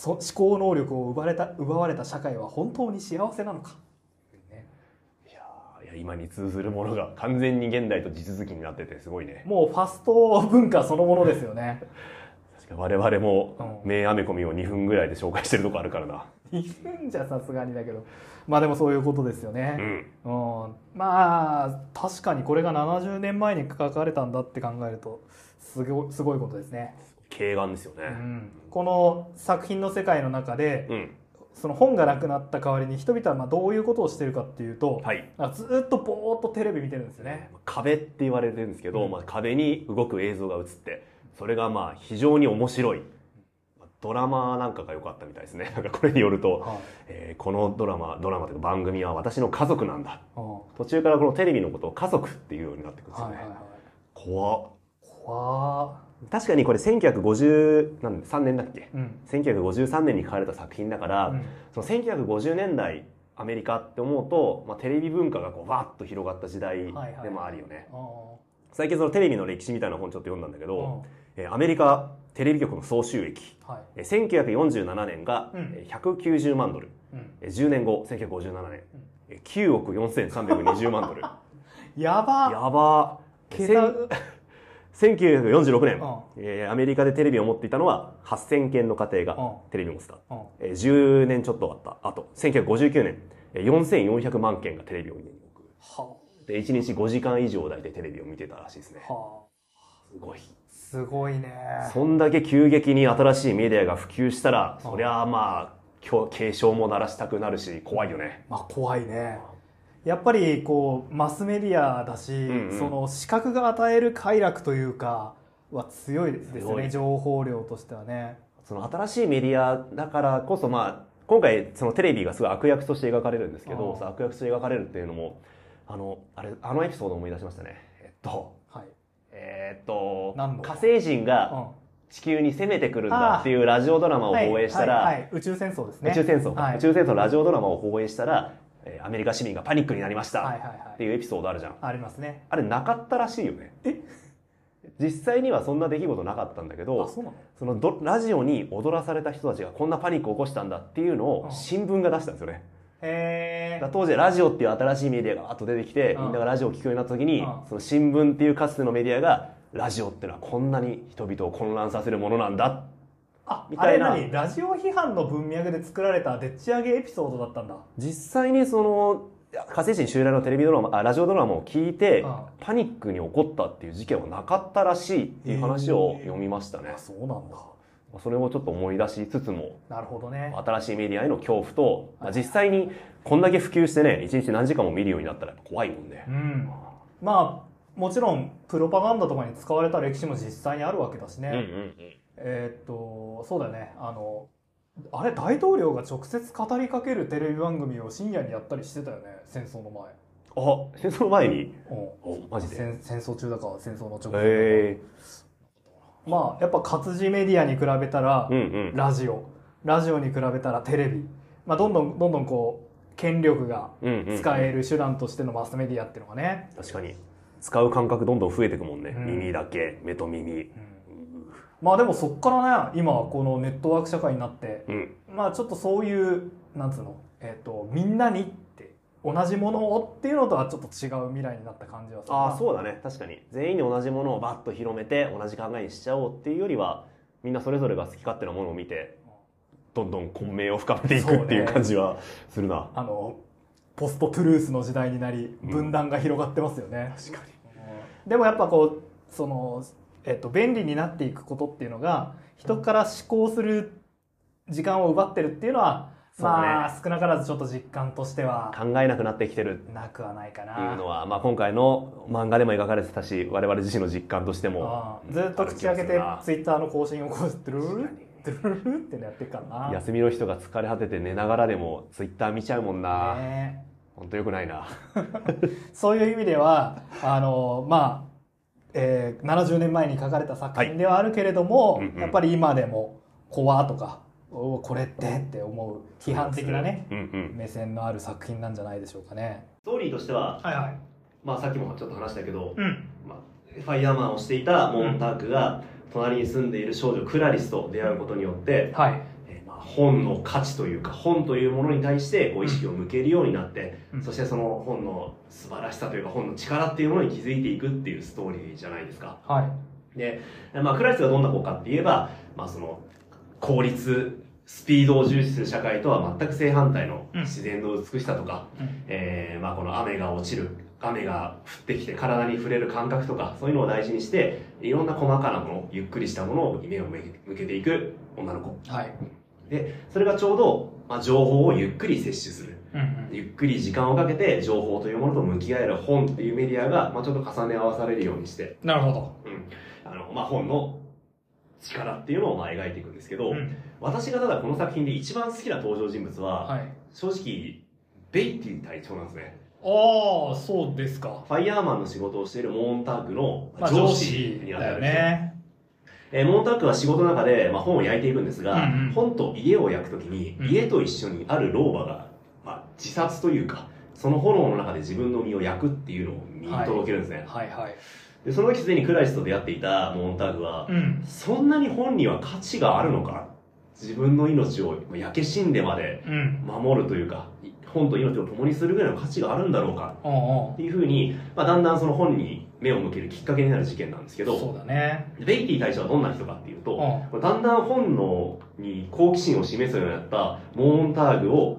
思考能力を奪われた奪われた社会は本当に幸せなのか、ね。いやーいや今に通ずるものが完全に現代と地続きになっててすごいね。もうファスト文化そのものですよね。確か我々もうん。名アメコミを2分ぐらいで紹介してるとこあるからな。2分じゃさすがにだけど。まあでもそういうことですよね。う、ん。うん、まあ確かにこれが70年前に書かれたんだって考えるとすごすごいことですね、軽眼ですよね。うん、この作品の世界の中でうん。その本がなくなった代わりに人々はまあどういうことをしてるかっていうと、はい。ずーっとぼーっとテレビ見てるんですよね。壁って言われてるんですけど、うん。まあ、壁に動く映像が映ってそれがまあ非常に面白い。ドラマなんかが良かったみたいですね。なんかこれによると、はい。えーこのドラマドラマというか番組は私の家族なんだ。うん途中からこのテレビのことを家族っていうようになってくるんですよね、はいはいはい。怖っ。怖確かにこれ1953年だっけ？ーうん。1953年に書かれた作品だから、うん。その1950年代アメリカって思うと、まあ、テレビ文化がこうわっと広がった時代でもあるよね、あ最近そのテレビの歴史みたいな本ちょっと読んだんだけーど、えーアメリカテレビ局の総収益はい。えー1947年がうん。えー190万ドル、うん。えー10年後1957年。えー9億4320万ドル。やば。やば。ー桁千1946年、うんえーアメリカでテレビを持っていたのは8000件の家庭がうん。テレビを持ってた、うん。えー10年ちょっとあったあと1959年えー4400万件がテレビを見に置く。はで1日5時間以上大体テレビを見てたらしいですね。すごい。すごいね。そんだけ急激に新しいメディアが普及したらうんそりゃあまあ警鐘も鳴らしたくなるし怖いよね。まあ怖いねやっぱりこうマスメディアだし、んうん。その視覚が与える快楽というかは強いですね情報量としてはね。その新しいメディアだからこそまあ今回そのテレビがすごい悪役として描かれるんですけど悪役として描かれるっていうのもあのあれあのエピソードを思い出しましたね。えっとはい、えーっと火星人うん。が地球に攻めてくるんだっていうラジオドラマを放映したら、はいはいはい。宇宙戦争ですね。宇宙戦争宇宙戦争のラジオドラマを放映したら、えーアメリカ市民がパニックになりました。はいはいはい。っていうエピソードあるじゃん、ありますね。あれなかったらしいよね。え 実際にはそんな出来事なかったんだけあどそのどラジオに踊らされた人たちがこんなパニックを起こしたんだっていうのをうん。新聞が出したんですよね、へえだから当時ラジオっていう新しいメディアがわーっと出てきて、うん。みんながラジオを聞くようになった時に、うん。その新聞っていうかつてのメディアがラジオってのはこんなに人々を混乱させるものなんだあみたいな。あれ何ラジオ批判の文脈で作られたでっち上げエピソードだったんだ。実際にその火星人襲来のテレビドラマあラジオドラマを聞いてあパニックに起こったっていう事件はなかったらしいっていう話を読みましたね。あそうなんだ。それをちょっと思い出しつつもなるほどね。新しいメディアへの恐怖と、まあ、実際にこんだけ普及してね一日何時間も見るようになったら怖いもんね。うん。まあもちろんプロパガンダとかに使われた歴史も実際にあるわけだしね、うんうんうんえーっとそうだよね。あのあれ大統領が直接語りかけるテレビ番組を深夜にやったりしてたよね戦争の前。あ戦争の前に？うん。おマジで？へ戦戦争中だか戦争の直前えまあやっぱ活字メディアに比べたら、うんうん。ラジオ。ラジオに比べたらテレビ、まあ、どんどんどんどんこう権力がうんうん使える手段としてのマスメディアっていうのがね、確かに。使う感覚どんどん増えていくもんね、うん。耳だけ目と耳まあでもそっからね今このネットワーク社会になってうん。まあちょっとそういうなんつうの、えっとみんなにって同じものをっていうのとはちょっと違う未来になった感じはするな。ああそうだね。確かに。全員に同じものをバッと広めて同じ考えにしちゃおうっていうよりはみんなそれぞれが好き勝手なものを見てどんどん混迷を深めていくっていう感じはするな、あのポストトゥルースの時代になりうん。分断が広がってますよね、確かに。でもやっぱこうその、えっと、便利になっていくことっていうのが人から思考する時間を奪ってるっていうのはまあ少なからずちょっと実感としては考えなくなってきてる。なくはないかっていうなのは、まあ、今回の漫画でも描かれてたし我々自身の実感としてもずっと口開けてツイッターの更新をこうドゥルルルドゥルルルってやってるからな休みの人が疲れ果てて寝ながらでもツイッター見ちゃうもんな、ねほんとよくないなそういう意味ではあのまあ、えー70年前に書かれた作品ではあるけれども、はいうんうんやっぱり今でも「怖」とか「おこれって」って思う批判的なねうんうん目線のある作品なんじゃないでしょうかね。ストーリーとしては、はいはい。まあ、さっきもちょっと話したけど、うん。まあ、ファイヤーマンをしていたモンタークが隣に住んでいる少女クラリスと出会うことによって、はい。本の価値というか本というものに対してこう意識を向けるようになって、うん。そしてその本の素晴らしさというか本の力っていうものに気づいていくっていうストーリーじゃないですか。はい。で、まあ、クラリスがどんな子かって言えば、まあ、その効率スピードを重視する社会とは全く正反対のうん。自然の美しさとか、うん。えーまあ、この雨が落ちる雨が降ってきて体に触れる感覚とかそういうのを大事にしていろんな細かなものゆっくりしたものを目を向け向けていく女の子。はい。でそれがちょうど、まあ、情報をゆっくり摂取するうんうん。ゆっくり時間をかけて情報というものと向き合える本っていうメディアが、まあ、ちょっと重ね合わされるようにして、なるほど。うんあのまあ、本の力っていうのをまあ描いていくんですけど、うん私がただこの作品で一番好きな登場人物は、はい。正直ベイティ隊長なんですねああ、そうですか。ファイヤーマンの仕事をしているモーンタークのまあ、上上司司だよにあたる人、ね。えーモーンタークは仕事の中で、まあ、本を焼いていくんですが、うんうん本と家を焼くときに、うん家と一緒にある老婆が、まあ、自殺というかその炎の中で自分の身を焼くっていうのを見届けるんですね、はいはい。でその時すでにクラリスと出会っていたモーンタークは、うん。そんなに本には価値があるのか？自分の命を焼け死んでまでうん。守るというか本と命を共にするぐらいの価値があるんだろうかっていうふうに、まあ、だんだんその本に目を向けるきっかけになる事件なんですけどうそうだね。ベイティ隊長はどんな人かっていうと、うだんだん本能に好奇心を示すようになったモーンターグを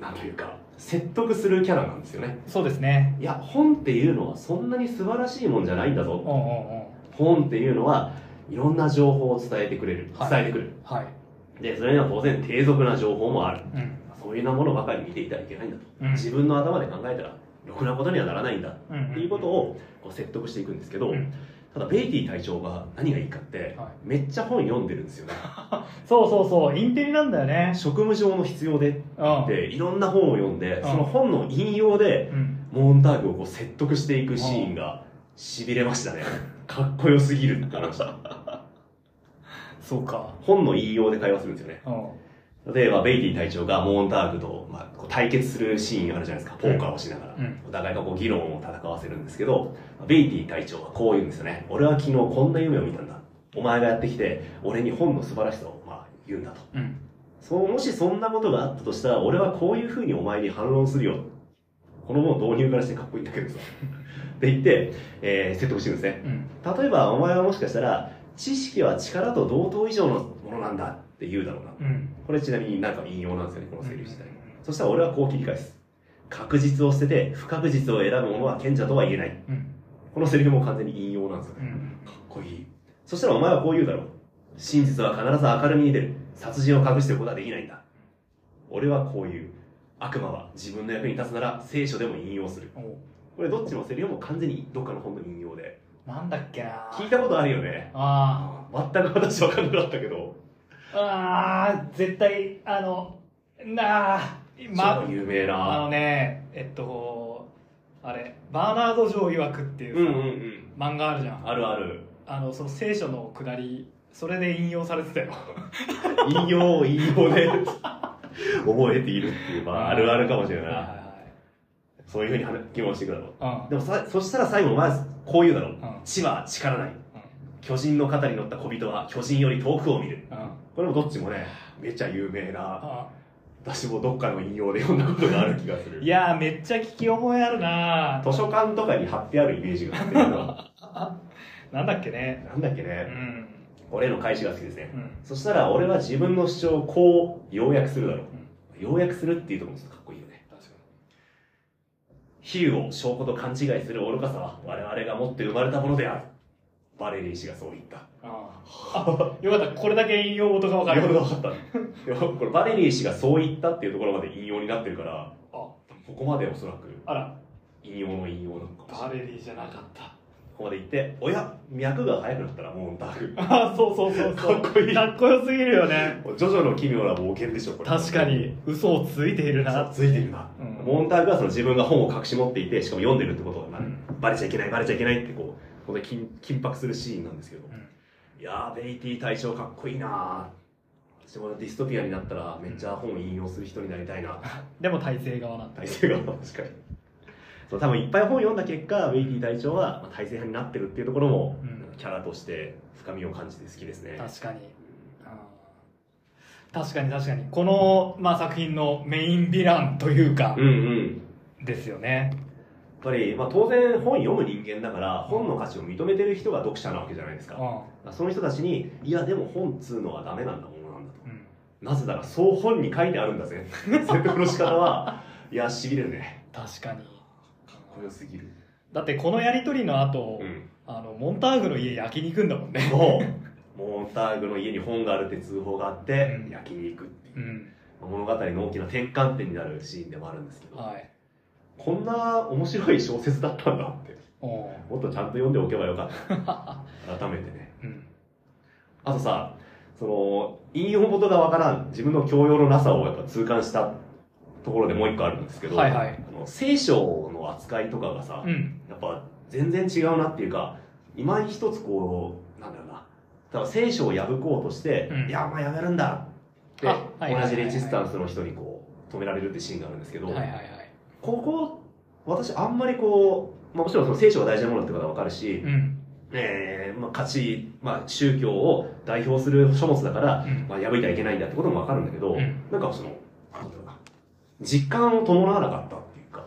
なんというか説得するキャラなんですよね。そうですね。いや本っていうのはそんなに素晴らしいもんじゃないんだぞ。おうおうおう本っていうのはいろんな情報を伝えてくれる。はい。伝えてくる、はい。でそれには当然低俗な情報もある。うん。そういうなものばかり見ていたらいけないんだと、うん。自分の頭で考えたらろくなことにはならないんだ。うんっていうことをこう説得していくんですけど、うん。ただベイティ隊長が何がいいかって、はい。めっちゃ本読んでるんですよね。そうそうそう、インテリなんだよね。職務上の必要でうん。でいろんな本を読んで、ん。その本の引用でうん。モーンターグをこう説得していくシーンがしびれましたね。かっこよすぎるって思いました。そうか。本の引用で会話するんですよね。うん。例えばベイティ隊長がモーンターグと、まあ、こう対決するシーンあるじゃないですか。ポーカーをしながら、うん。お互いがこう議論を戦わせるんですけどベイティ隊長はこう言うんですよね。俺は昨日こんな夢を見たんだ。お前がやってきて俺に本の素晴らしさをまあ言うんだと。うん。そうもしそんなことがあったとしたら俺はこういうふうにお前に反論するよ。この本導入からしてかっこいいんだけどさ。って言って、えー説得してるんですね。うん。例えばお前はもしかしたら知識は力と同等以上のものなんだって言うだろうなうん。これちなみになんか引用なんですよねこのセリフ自体そしたら俺はこう切り返す確実を捨てて不確実を選ぶ者は賢者とは言えない。うんこのセリフも完全に引用なんですよね。うんかっこいい。そしたらお前はこう言うだろう。真実は必ず明るみに出る。殺人を隠してることはできないんだ。俺はこういう。悪魔は自分の役に立つなら聖書でも引用する。おこれどっちもセリフも完全にどっかの本の引用で。なんだっけな聞いたことあるよね。あ全く私分かんなかったけど。ーあー絶対あのなあま超有名あな。のねえっとあれバーナード・ジョー曰くっていうさ、うんうんうん。漫画あるじゃんあるある。あのその聖書のくだりそれで引用されてたよ引用を引用で覚えているっていう、まあ、あるあるかもしれはいない。そういうふうに話議論していくだろう。はいはいでもさ、そしたら最後まずこう言うだろう。ん地は力ない。うん巨人の肩に乗った小人は巨人より遠くを見る。うんうんこれもどっちもね、めっちゃ有名な、あ私もどっかの引用で読んだことがある気がする。いやーめっちゃ聞き覚えあるな図書館とかに貼ってあるイメージがあって、な なんだっけねうんだっけね。ん俺の返しが好きですね。うんそしたら俺は自分の主張をこう要約するだろう。要約するっていうところもちょっとかっこいいよね。確か比喩を証拠と勘違いする愚かさは我々が持って生まれたものである。バレリー氏がそう言った。にああ。よかった。これだけ引用元が分かる。よかった。これバレリー氏がそう言ったっていうところまで引用になってるから、あここまでおそらくあら。引用の引用なのか。バレリーじゃなかった。ここまで言って、おや、脈が速くなったらモンターグ。ああそうそうそうそう。かっこいい。かっこよすぎるよね。ジョジョの奇妙な冒険でしょ、これ。確かに嘘をついているな。ついてるな、うん。モンターグはその自分が本を隠し持っていてしかも読んでるってことが、まあうん。バレちゃいけないバレちゃいけないってこうここで緊緊迫するシーンなんですけど、うん。いやーベイティ隊長かっこいいなー。私もディストピアになったらめっちゃ本を引用する人になりたいな。でも体制側なんだ。体制が確かに。そう多分いっぱい本読んだ結果ベイティ隊長はまあ体制派になってるっていうところも、うん。キャラとして深みを感じて好きですね。確かに。うん確かに確かに。この、まあ、作品のメインヴィランというかうんうん。ですよねぱり、まあ、当然本読む人間だから本の価値を認めてる人が読者なわけじゃないですか、うその人たちに、いや、でも本っつうのはダメなんだものなんだと。んうんなぜなら、そう本に書いてあるんだぜ。説得の仕方は、いや、しびれるね。確かにかっこよすぎる。だってこのやり取りの後、うん。あのモンターグの家焼きに行くんだもんねそう。モンターグの家に本があるって通報があって、うん焼きに行くっていうう。ん物語の大きな転換点になるシーンでもあるんですけど、はいこんな面白い小説だったんだって。おもっとちゃんと読んでおけばよかった。改めてね。うん。あとさ、その、引用元がわからん、自分の教養のなさをやっぱ痛感したところでもう一個あるんですけど、はいはい。あの聖書の扱いとかがさ、うん。やっぱ全然違うなっていうか、今一つこう、なんだろうな、多分聖書を破こうとして、うん。いや、お前やめるんだって、同じレジスタンスの人にこう、止められるってシーンがあるんですけど、はいはいはいここ、私あんまりこう、まあ、もちろんその聖書が大事なものってことはわかるし、うん。えーまあ、価値、まあ、宗教を代表する書物だから、うん。まあ、破いてはいけないんだってこともわかるんだけど、うん。なんかその、なんだろうな、実感を伴わなかったっていうか、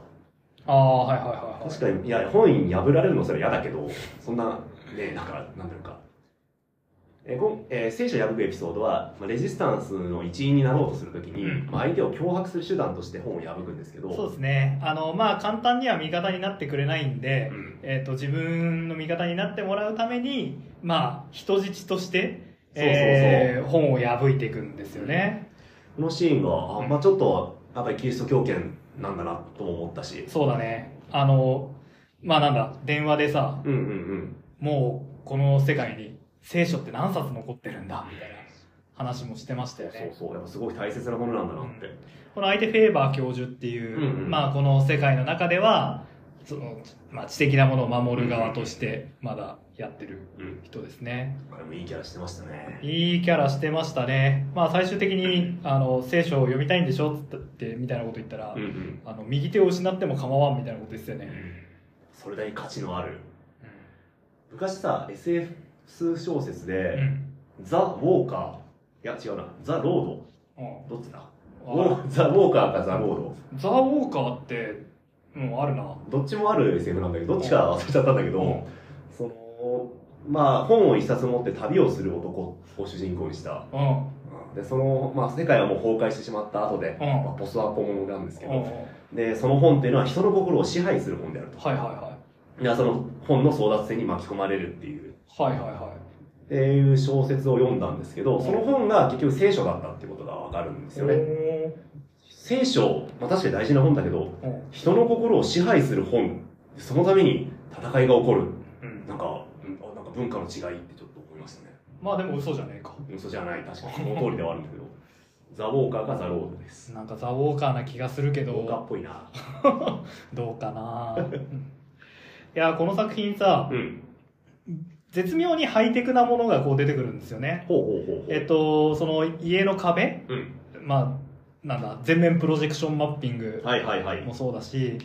ああはいはいはいはい。確かに、いや、本破られるのそれは嫌だけど、そんな、ね、なんか、なんだろうか、えーえー聖書を破くエピソードは、まあ、レジスタンスの一員になろうとするときに、うん。まあ、相手を脅迫する手段として本を破くんですけど、そうですね。あのまあ簡単には味方になってくれないんで、うん。えー、と自分の味方になってもらうためにまあ人質としてそうそうそう。えー本を破いていくんですよね、このシーンが、あまあ、ちょっと、やっぱりキリスト教圏なんだなとも思ったし、そうだね。あのまあなんだ電話でさうんうんうん。もうこの世界に聖書って何冊残ってるんだみたいな話もしてましたよねそうそう、やっぱすごい大切なものなんだなって。この相手フェーバー教授っていう、うんうんまあこの世界の中ではその、まあ、知的なものを守る側としてまだやってるうん。人ですねあれもいいキャラしてましたね。いいキャラしてましたねまあ最終的にあの聖書を読みたいんでしょってみたいなこと言ったら、うんうん。あの右手を失っても構わんみたいなことですよね、それだけ価値のある。昔さ、SF 小説うで、ん。ザ・ウォーカー、いや違うな、ザ・ロうん。ード。どっちだ？ザ・ウォーカーかザ・ロード。ザ・ウォーカーってうんあるな。どっちもある SF なんだけど、どっちか忘れちゃったんだけうん。ど、その、まあ、本を一冊持って旅をする男を主人公にした。うん。でその、まあ、世界はもう崩壊してしまった後で、うん。まあ、ポストアポものなんですけど、でその本っていうのは人の心を支配する本であると。はいはいはでその本の争奪戦に巻き込まれるっていういはいはいはっていう小説を読んだんですけどその本が結局聖書だったってことがわかるんですいよね。聖書、まあ、確かに大事な本だけど人の心を支配する本そのために戦いが起こる。うん。なんかなんか文化の違いってちょっと思いましたね。まあでも嘘じゃねえか。嘘じゃない。確かにその通りではあるんだけど。ザ・ウォーカーがザ・ロードです。なんかザ・ウォーカーな気がするけウォーカーどっぽいな。どうかな。うん。いやこの作品さうん絶妙にハイテクなものがこう出てくるんですよね。えっとその家の壁。うん。まあなんだ全面プロジェクションマッピングもそうだし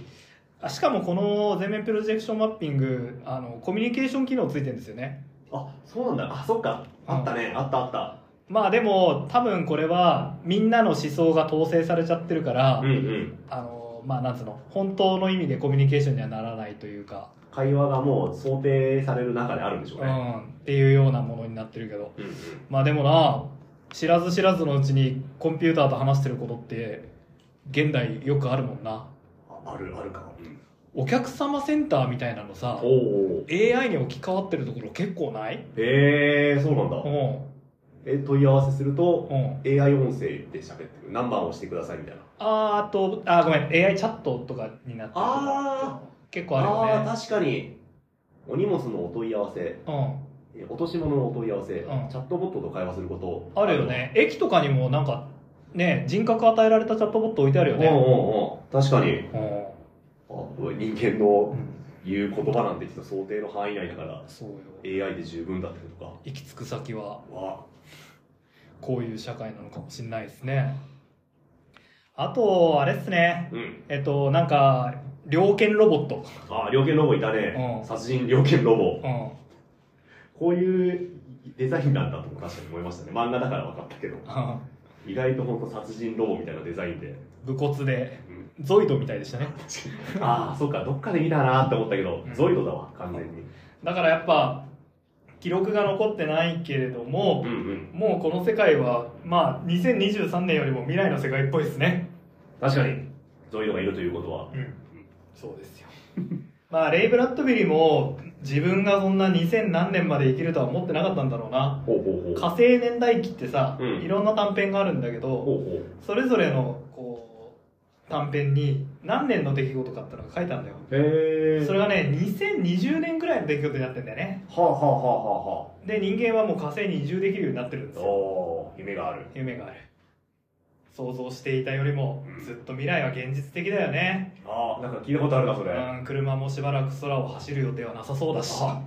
あしかもこの全面プロジェクションマッピングあのコミュニケーション機能ついてるんですよね。あそうなんだ。あそっか。あったね。あったあった。まあでも多分これはみんなの思想が統制されちゃってるから、うんうん。あのまあなんつうの？本当の意味でコミュニケーションにはならないというか、会話がもう想定される中であるんでしょうね。うん、っていうようなものになってるけど。うんうん。まあでもな知らず知らずのうちにコンピューターと話してることって現代よくあるもんな。ああるあるかうん。お客様センターみたいなのさ AI に置き換わってるところ結構ない？へえそうなんだ。うん。え問い合わせするとうん。AI 音声で喋ってる。何番押してくださいみたいな。あーあとあごめん AI チャットとかになってる。あ結構あるよね。あー確かに。お荷物のお問い合わせ。うん。え落とし物のお問い合わせ、ん。チャットボットと会話すること。あるよね。駅とかにもなんかね人格与えられたチャットボット置いてあるようんうんねうん。確かに。うん。あ人間の言う言葉なんてきっと想定の範囲内だからそうよ。AI で十分だってことか。行き着く先はわ。こういう社会なのかもしれないですねあとあれっすね。うん。えっとなんか猟犬ロボット。あ猟犬ロボいたね、うん。殺人猟犬ロボ。うん。こういうデザインなんだとも確かに思いましたね。漫画だから分かったけど。意外と本当殺人ロボみたいなデザインで、武骨でうん。ゾイドみたいでしたね。ああそっかどっかで見たなって思ったけど、うん。ゾイドだわ完全に。だからやっぱ記録が残ってないけれどもうんうん。もうこの世界はまあ2023年よりも未来の世界っぽいですね確かに。ゾイドがいるということは。うん。そうですよ。まあレイ・ブラッドビリーも自分がそんな2000何年まで生きるとは思ってなかったんだろうな。ほうほうほう。火星年代記ってさ、うん。いろんな短編があるんだけどほうほそれぞれのこう短編に何年の出来事かってのが書いてあるんだよ。うへえそれがね2020年ぐらいの出来事になってんだよね。はあはあはあはで人間はもう火星に移住できるようになってるんですよ。おー夢がある。夢がある想像していたよりもうん。ずっと未来は現実的だよね、ああなんか聞いたことあるなそれ、うん、車もしばらく空を走る予定はなさそうだし。あ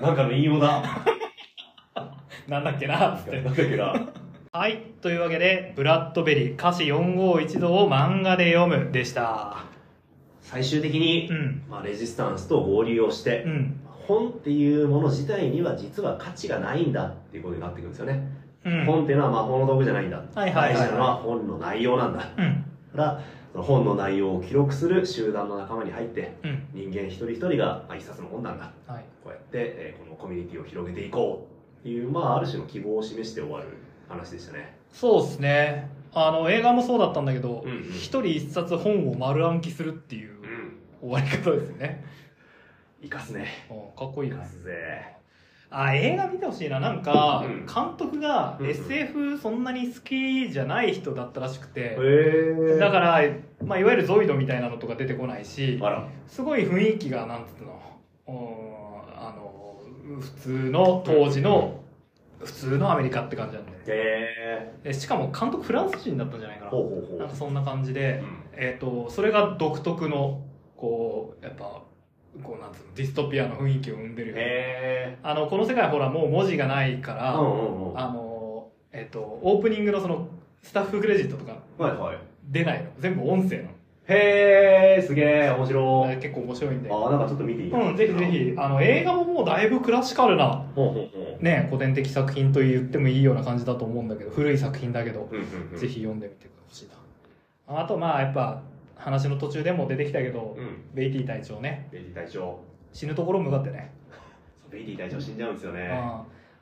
なんかの言いようだ。なんだっけなっつって。なんだっけな。はいというわけで「ブラッドベリー歌詞451度を漫画で読む」でした。最終的に、うん。まあ、レジスタンスと合流をして、うん。本っていうもの自体には実は価値がないんだっていうことになってくるんですよね、うん本っていうのは魔法の道具じゃないんだ、大事なのは本の内容なんだ。だうん。からその本の内容を記録する集団の仲間に入ってうん。人間一人一人がまあ一冊の本なんだ。はい。こうやって、えーこのコミュニティを広げていこうっていう、まあ、ある種の希望を示して終わる話でしたね。そうですね。あの映画もそうだったんだけどうんうん。一、人一冊本を丸暗記するっていううん。終わり方ですよね、生かすね。うん、かっこいいな生かすぜあ映画見てほしいな。なんか、うん。監督がうん。うん SF そんなに好きじゃない人だったらしくて、へえ。だから、まあ、いわゆるゾイドみたいなのとか出てこないしすごい雰囲気がなんつうの？うんあの普通の当時の普通のアメリカって感じなんだよね。へえ。でしかも監督フランス人だったんじゃないかな。なんかそんな感じで、うん。えー、とそれが独特のこうやっぱこうなんつうのディストピアの雰囲気を生んでるよねへあのこの世界ほらもう文字がないから、えうんうんうん。あのえっ、とオープニングのそのスタッフクレジットとかはいはい。出ないの。全部音声なの。へえすげえ面白い。結構面白いんで。あなんかちょっと見ていい？うんぜひぜひ。あの映画ももうだいぶクラシカルなほうほうほう。ね古典的作品と言ってもいいような感じだと思うんだけど古い作品だけど、うんうんうん。ぜひ読んでみてほしい。なあとまあやっぱ話の途中でも出てきたけど、うん。ベイティ隊長ね。ベイティ隊長。死ぬところ向かってね、ベイティ隊長死んじゃうんですよね。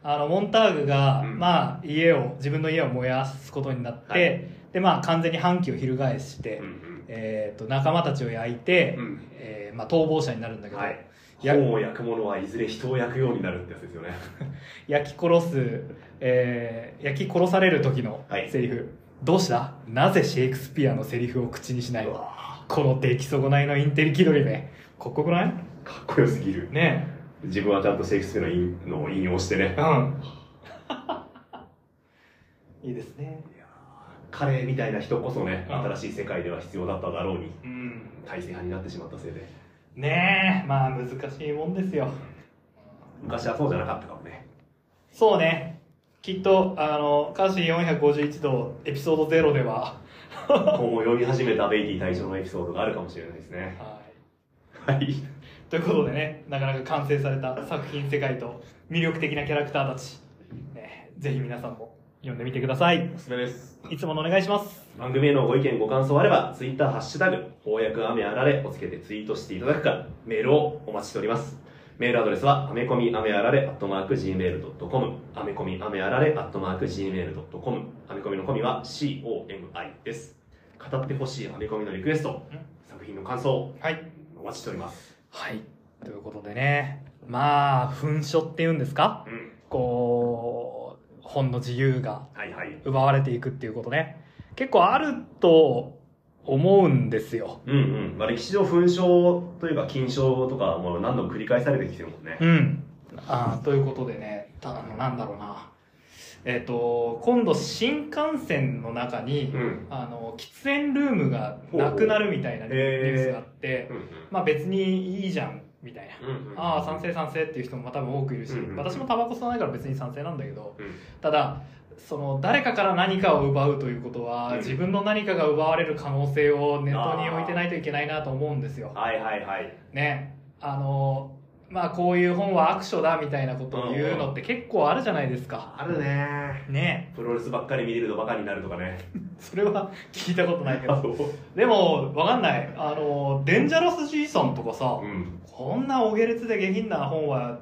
うん。あのモンターグが、うん。まあ家を自分の家を燃やすことになって、はい。でまあ完全に反旗を翻して、うんうん。えー、と仲間たちを焼いて、うん。えーまあ、逃亡者になるんだけど、はい。や本を焼く者はいずれ人を焼くようになるってやつですよね。焼き殺す、えー焼き殺される時のはい。セリフ、どうした？なぜシェイクスピアのセリフを口にしない？この出来損ないのインテリ気取りめかっこよくない？かっこよすぎる。ね。自分はちゃんとシェイクスピアの引のを引用してね。えうん。いいですね。彼みたいな人こそねうん。新しい世界では必要だっただろうにうん。体制派になってしまったせいで。ねえ。まあ難しいもんですよ。昔はそうじゃなかったかもね。そうねきっとあの歌詞451度エピソード0では。今後読み始めたベイティ隊長のエピソードがあるかもしれないですね。はい。はい。ということでねなかなか完成された作品世界と魅力的なキャラクターたち、ね、ぜひ皆さんも読んでみてください。おすすめです。いつものお願いします。番組へのご意見ご感想あればツイッターハッシュタグ翻訳雨あられをつけてツイートしていただくかメールをお待ちしておりますメールアドレスはアメコミアメあられアットマーク Gmail.com アメコミアメあられアットマーク Gmail.com アメコミのコミは COMI です。語ってほしいアメコミのリクエスト。作品の感想。はい。お待ちしております。はい。ということでね。まあ噴書っていうんですか？うん。こう本の自由がはいはい。奪われていくっていうことね。結構あると思うんですよ。うんうん、まあ、歴史上紛争というか禁書とかも何度も繰り返されてきてるもんね。うん。あーということでねたあのなんだろうな。えっ、と今度新幹線の中に、うん。あの喫煙ルームがなくなるみたいなニュースがあって、うんまあ別にいいじゃんみたいな、うんうんああ賛成賛成っていう人も多分多くいるし、うんうん。私もタバコ吸わないから別に賛成なんだけどうん。ただその誰かから何かを奪うということは、うん。自分の何かが奪われる可能性を念頭に置いてないといけないなと思うんですよ。はいはいはい。ね。あのまあこういう本は悪書だみたいなことを言うのって結構あるじゃないですか。あるね。ね。プロレスばっかり見れるとバカになるとかね。それは聞いたことないけど。でもわかんない。あのデンジャラス G さんとかさ、うん。こんなお下劣で下品な本は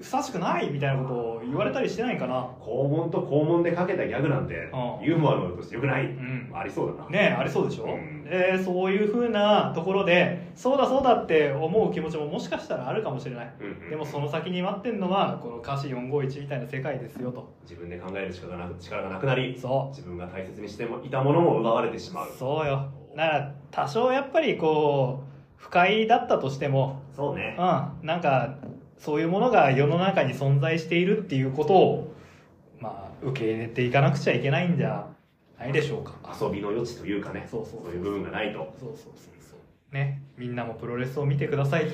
ふさわしくないみたいなことを言われたりしてないかな。肛門と肛門でかけたギャグなんてうん。ユーモアのとしてよくない、ん。ありそうだな。ねありそうでしょ、うん。でそういうふうなところでそうだそうだって思う気持ちももしかしたらあるかもしれない。うんうん。でもその先に待ってんのはこの歌詞451みたいな世界ですよと。自分で考える力がなく力がなくなりそ自分が大切にしていたものも奪われてしまう。うそうよ。だから多少やっぱりこう不快だったとしてもそうね。うん、なんかそういうものが世の中に存在しているっていうことを、まあ、受け入れていかなくちゃいけないんじゃないでしょうか。遊びの余地というかねそうそうそういう部分がないと。そうそうそうそうねみんなもプロレスを見てください。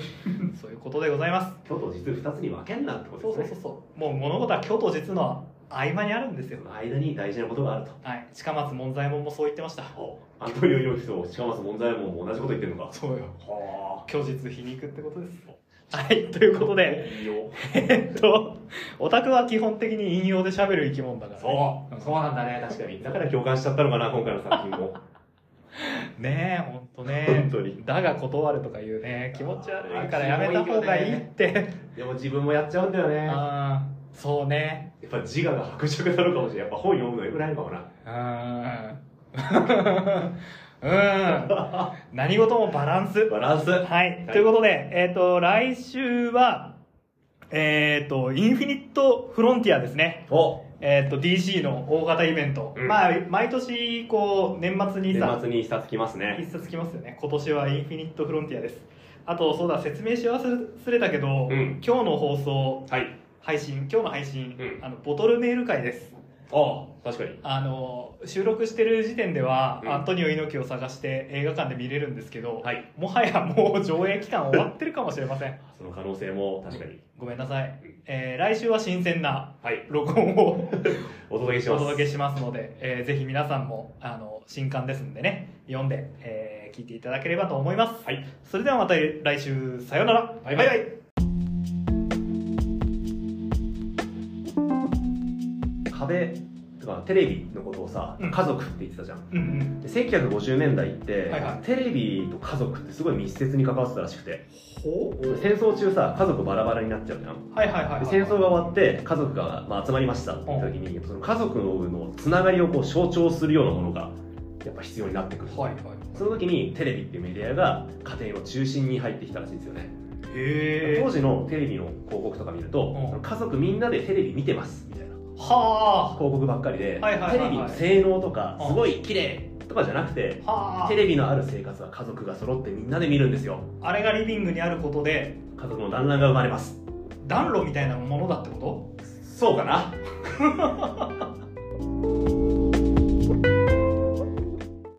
そういうことでございます。虚と実2つに分けんなってこそうとですね。そうそうそうもう物事は虚と実の合間にあるんですよ。間に大事なことがあると。はい。近松門左衛門もそう言ってました。おアントニオ猪木と近松門左衛門も同じこと言ってるのか。そうよ。は虚実皮肉ってことですはいということあでえっとオタクは基本的に引用で喋る生き物だから、ね、そう。そうなんだね。確かに。だから共感しちゃったのかな今回の作品も。ねえ、ほんとね。本当に。だが断るとか言うね、気持ち悪いからやめた方がいいって。でも自分もやっちゃうんだよね。やあーそうね。っぱ自我が伯爵なのかもしれないやっぱ本読むのよくないのかもな。うん。うん。何事もバランス。バランス。はい。い。ということで、えっ、と、来週は、えっ、と、インフィニットフロンティアですね。お。えっ、と、DC の大型イベント。うん。まあ、毎年、こう、年末にさ、年末に一冊来ますね。一冊きますよね。今年はインフィニットフロンティアです。あとそうだ説明し忘れたけど、うん。今日の放送はい。配信今日の配信、うん。あのボトルメール会ですああ確かに。あの収録してる時点では、うん。アントニオ猪木を探して映画館で見れるんですけど、はい。もはやもう上映期間終わってるかもしれません。その可能性も確かに。ごめんなさい。うん、えー来週は新鮮なはい。録音を お届けします。お届けしますので、えーぜひ皆さんもあの新刊ですんでね読んで、えー聞いていただければと思います。はい。それではまた来週さようなら。バイバイ壁とかテレビのことをさ、うん。家族って言ってたじゃん。うんうん。で1950年代って、はいはい。テレビと家族ってすごい密接に関わってたらしくて。戦争中さ家族バラバラになっちゃうじゃん。はいはいはいはい。で戦争が終わって家族が、まあ、集まりましたって言った時にその家族のつながりをこう象徴するようなものがやっぱ必要になってくる、はいはいその時にテレビっていうメディアが家庭の中心に入ってきたらしいんですよね。へ当時のテレビの広告とか見ると、家族みんなでテレビ見てますみたいなは広告ばっかりで、はいはいはいはい。テレビの性能とかうんすごい綺麗とかじゃなくて、あはあ。テレビのある生活は家族が揃ってみんなで見るんですよ。あれがリビングにあることで家族の団らんが生まれます。暖炉みたいなものだってこと？そうかな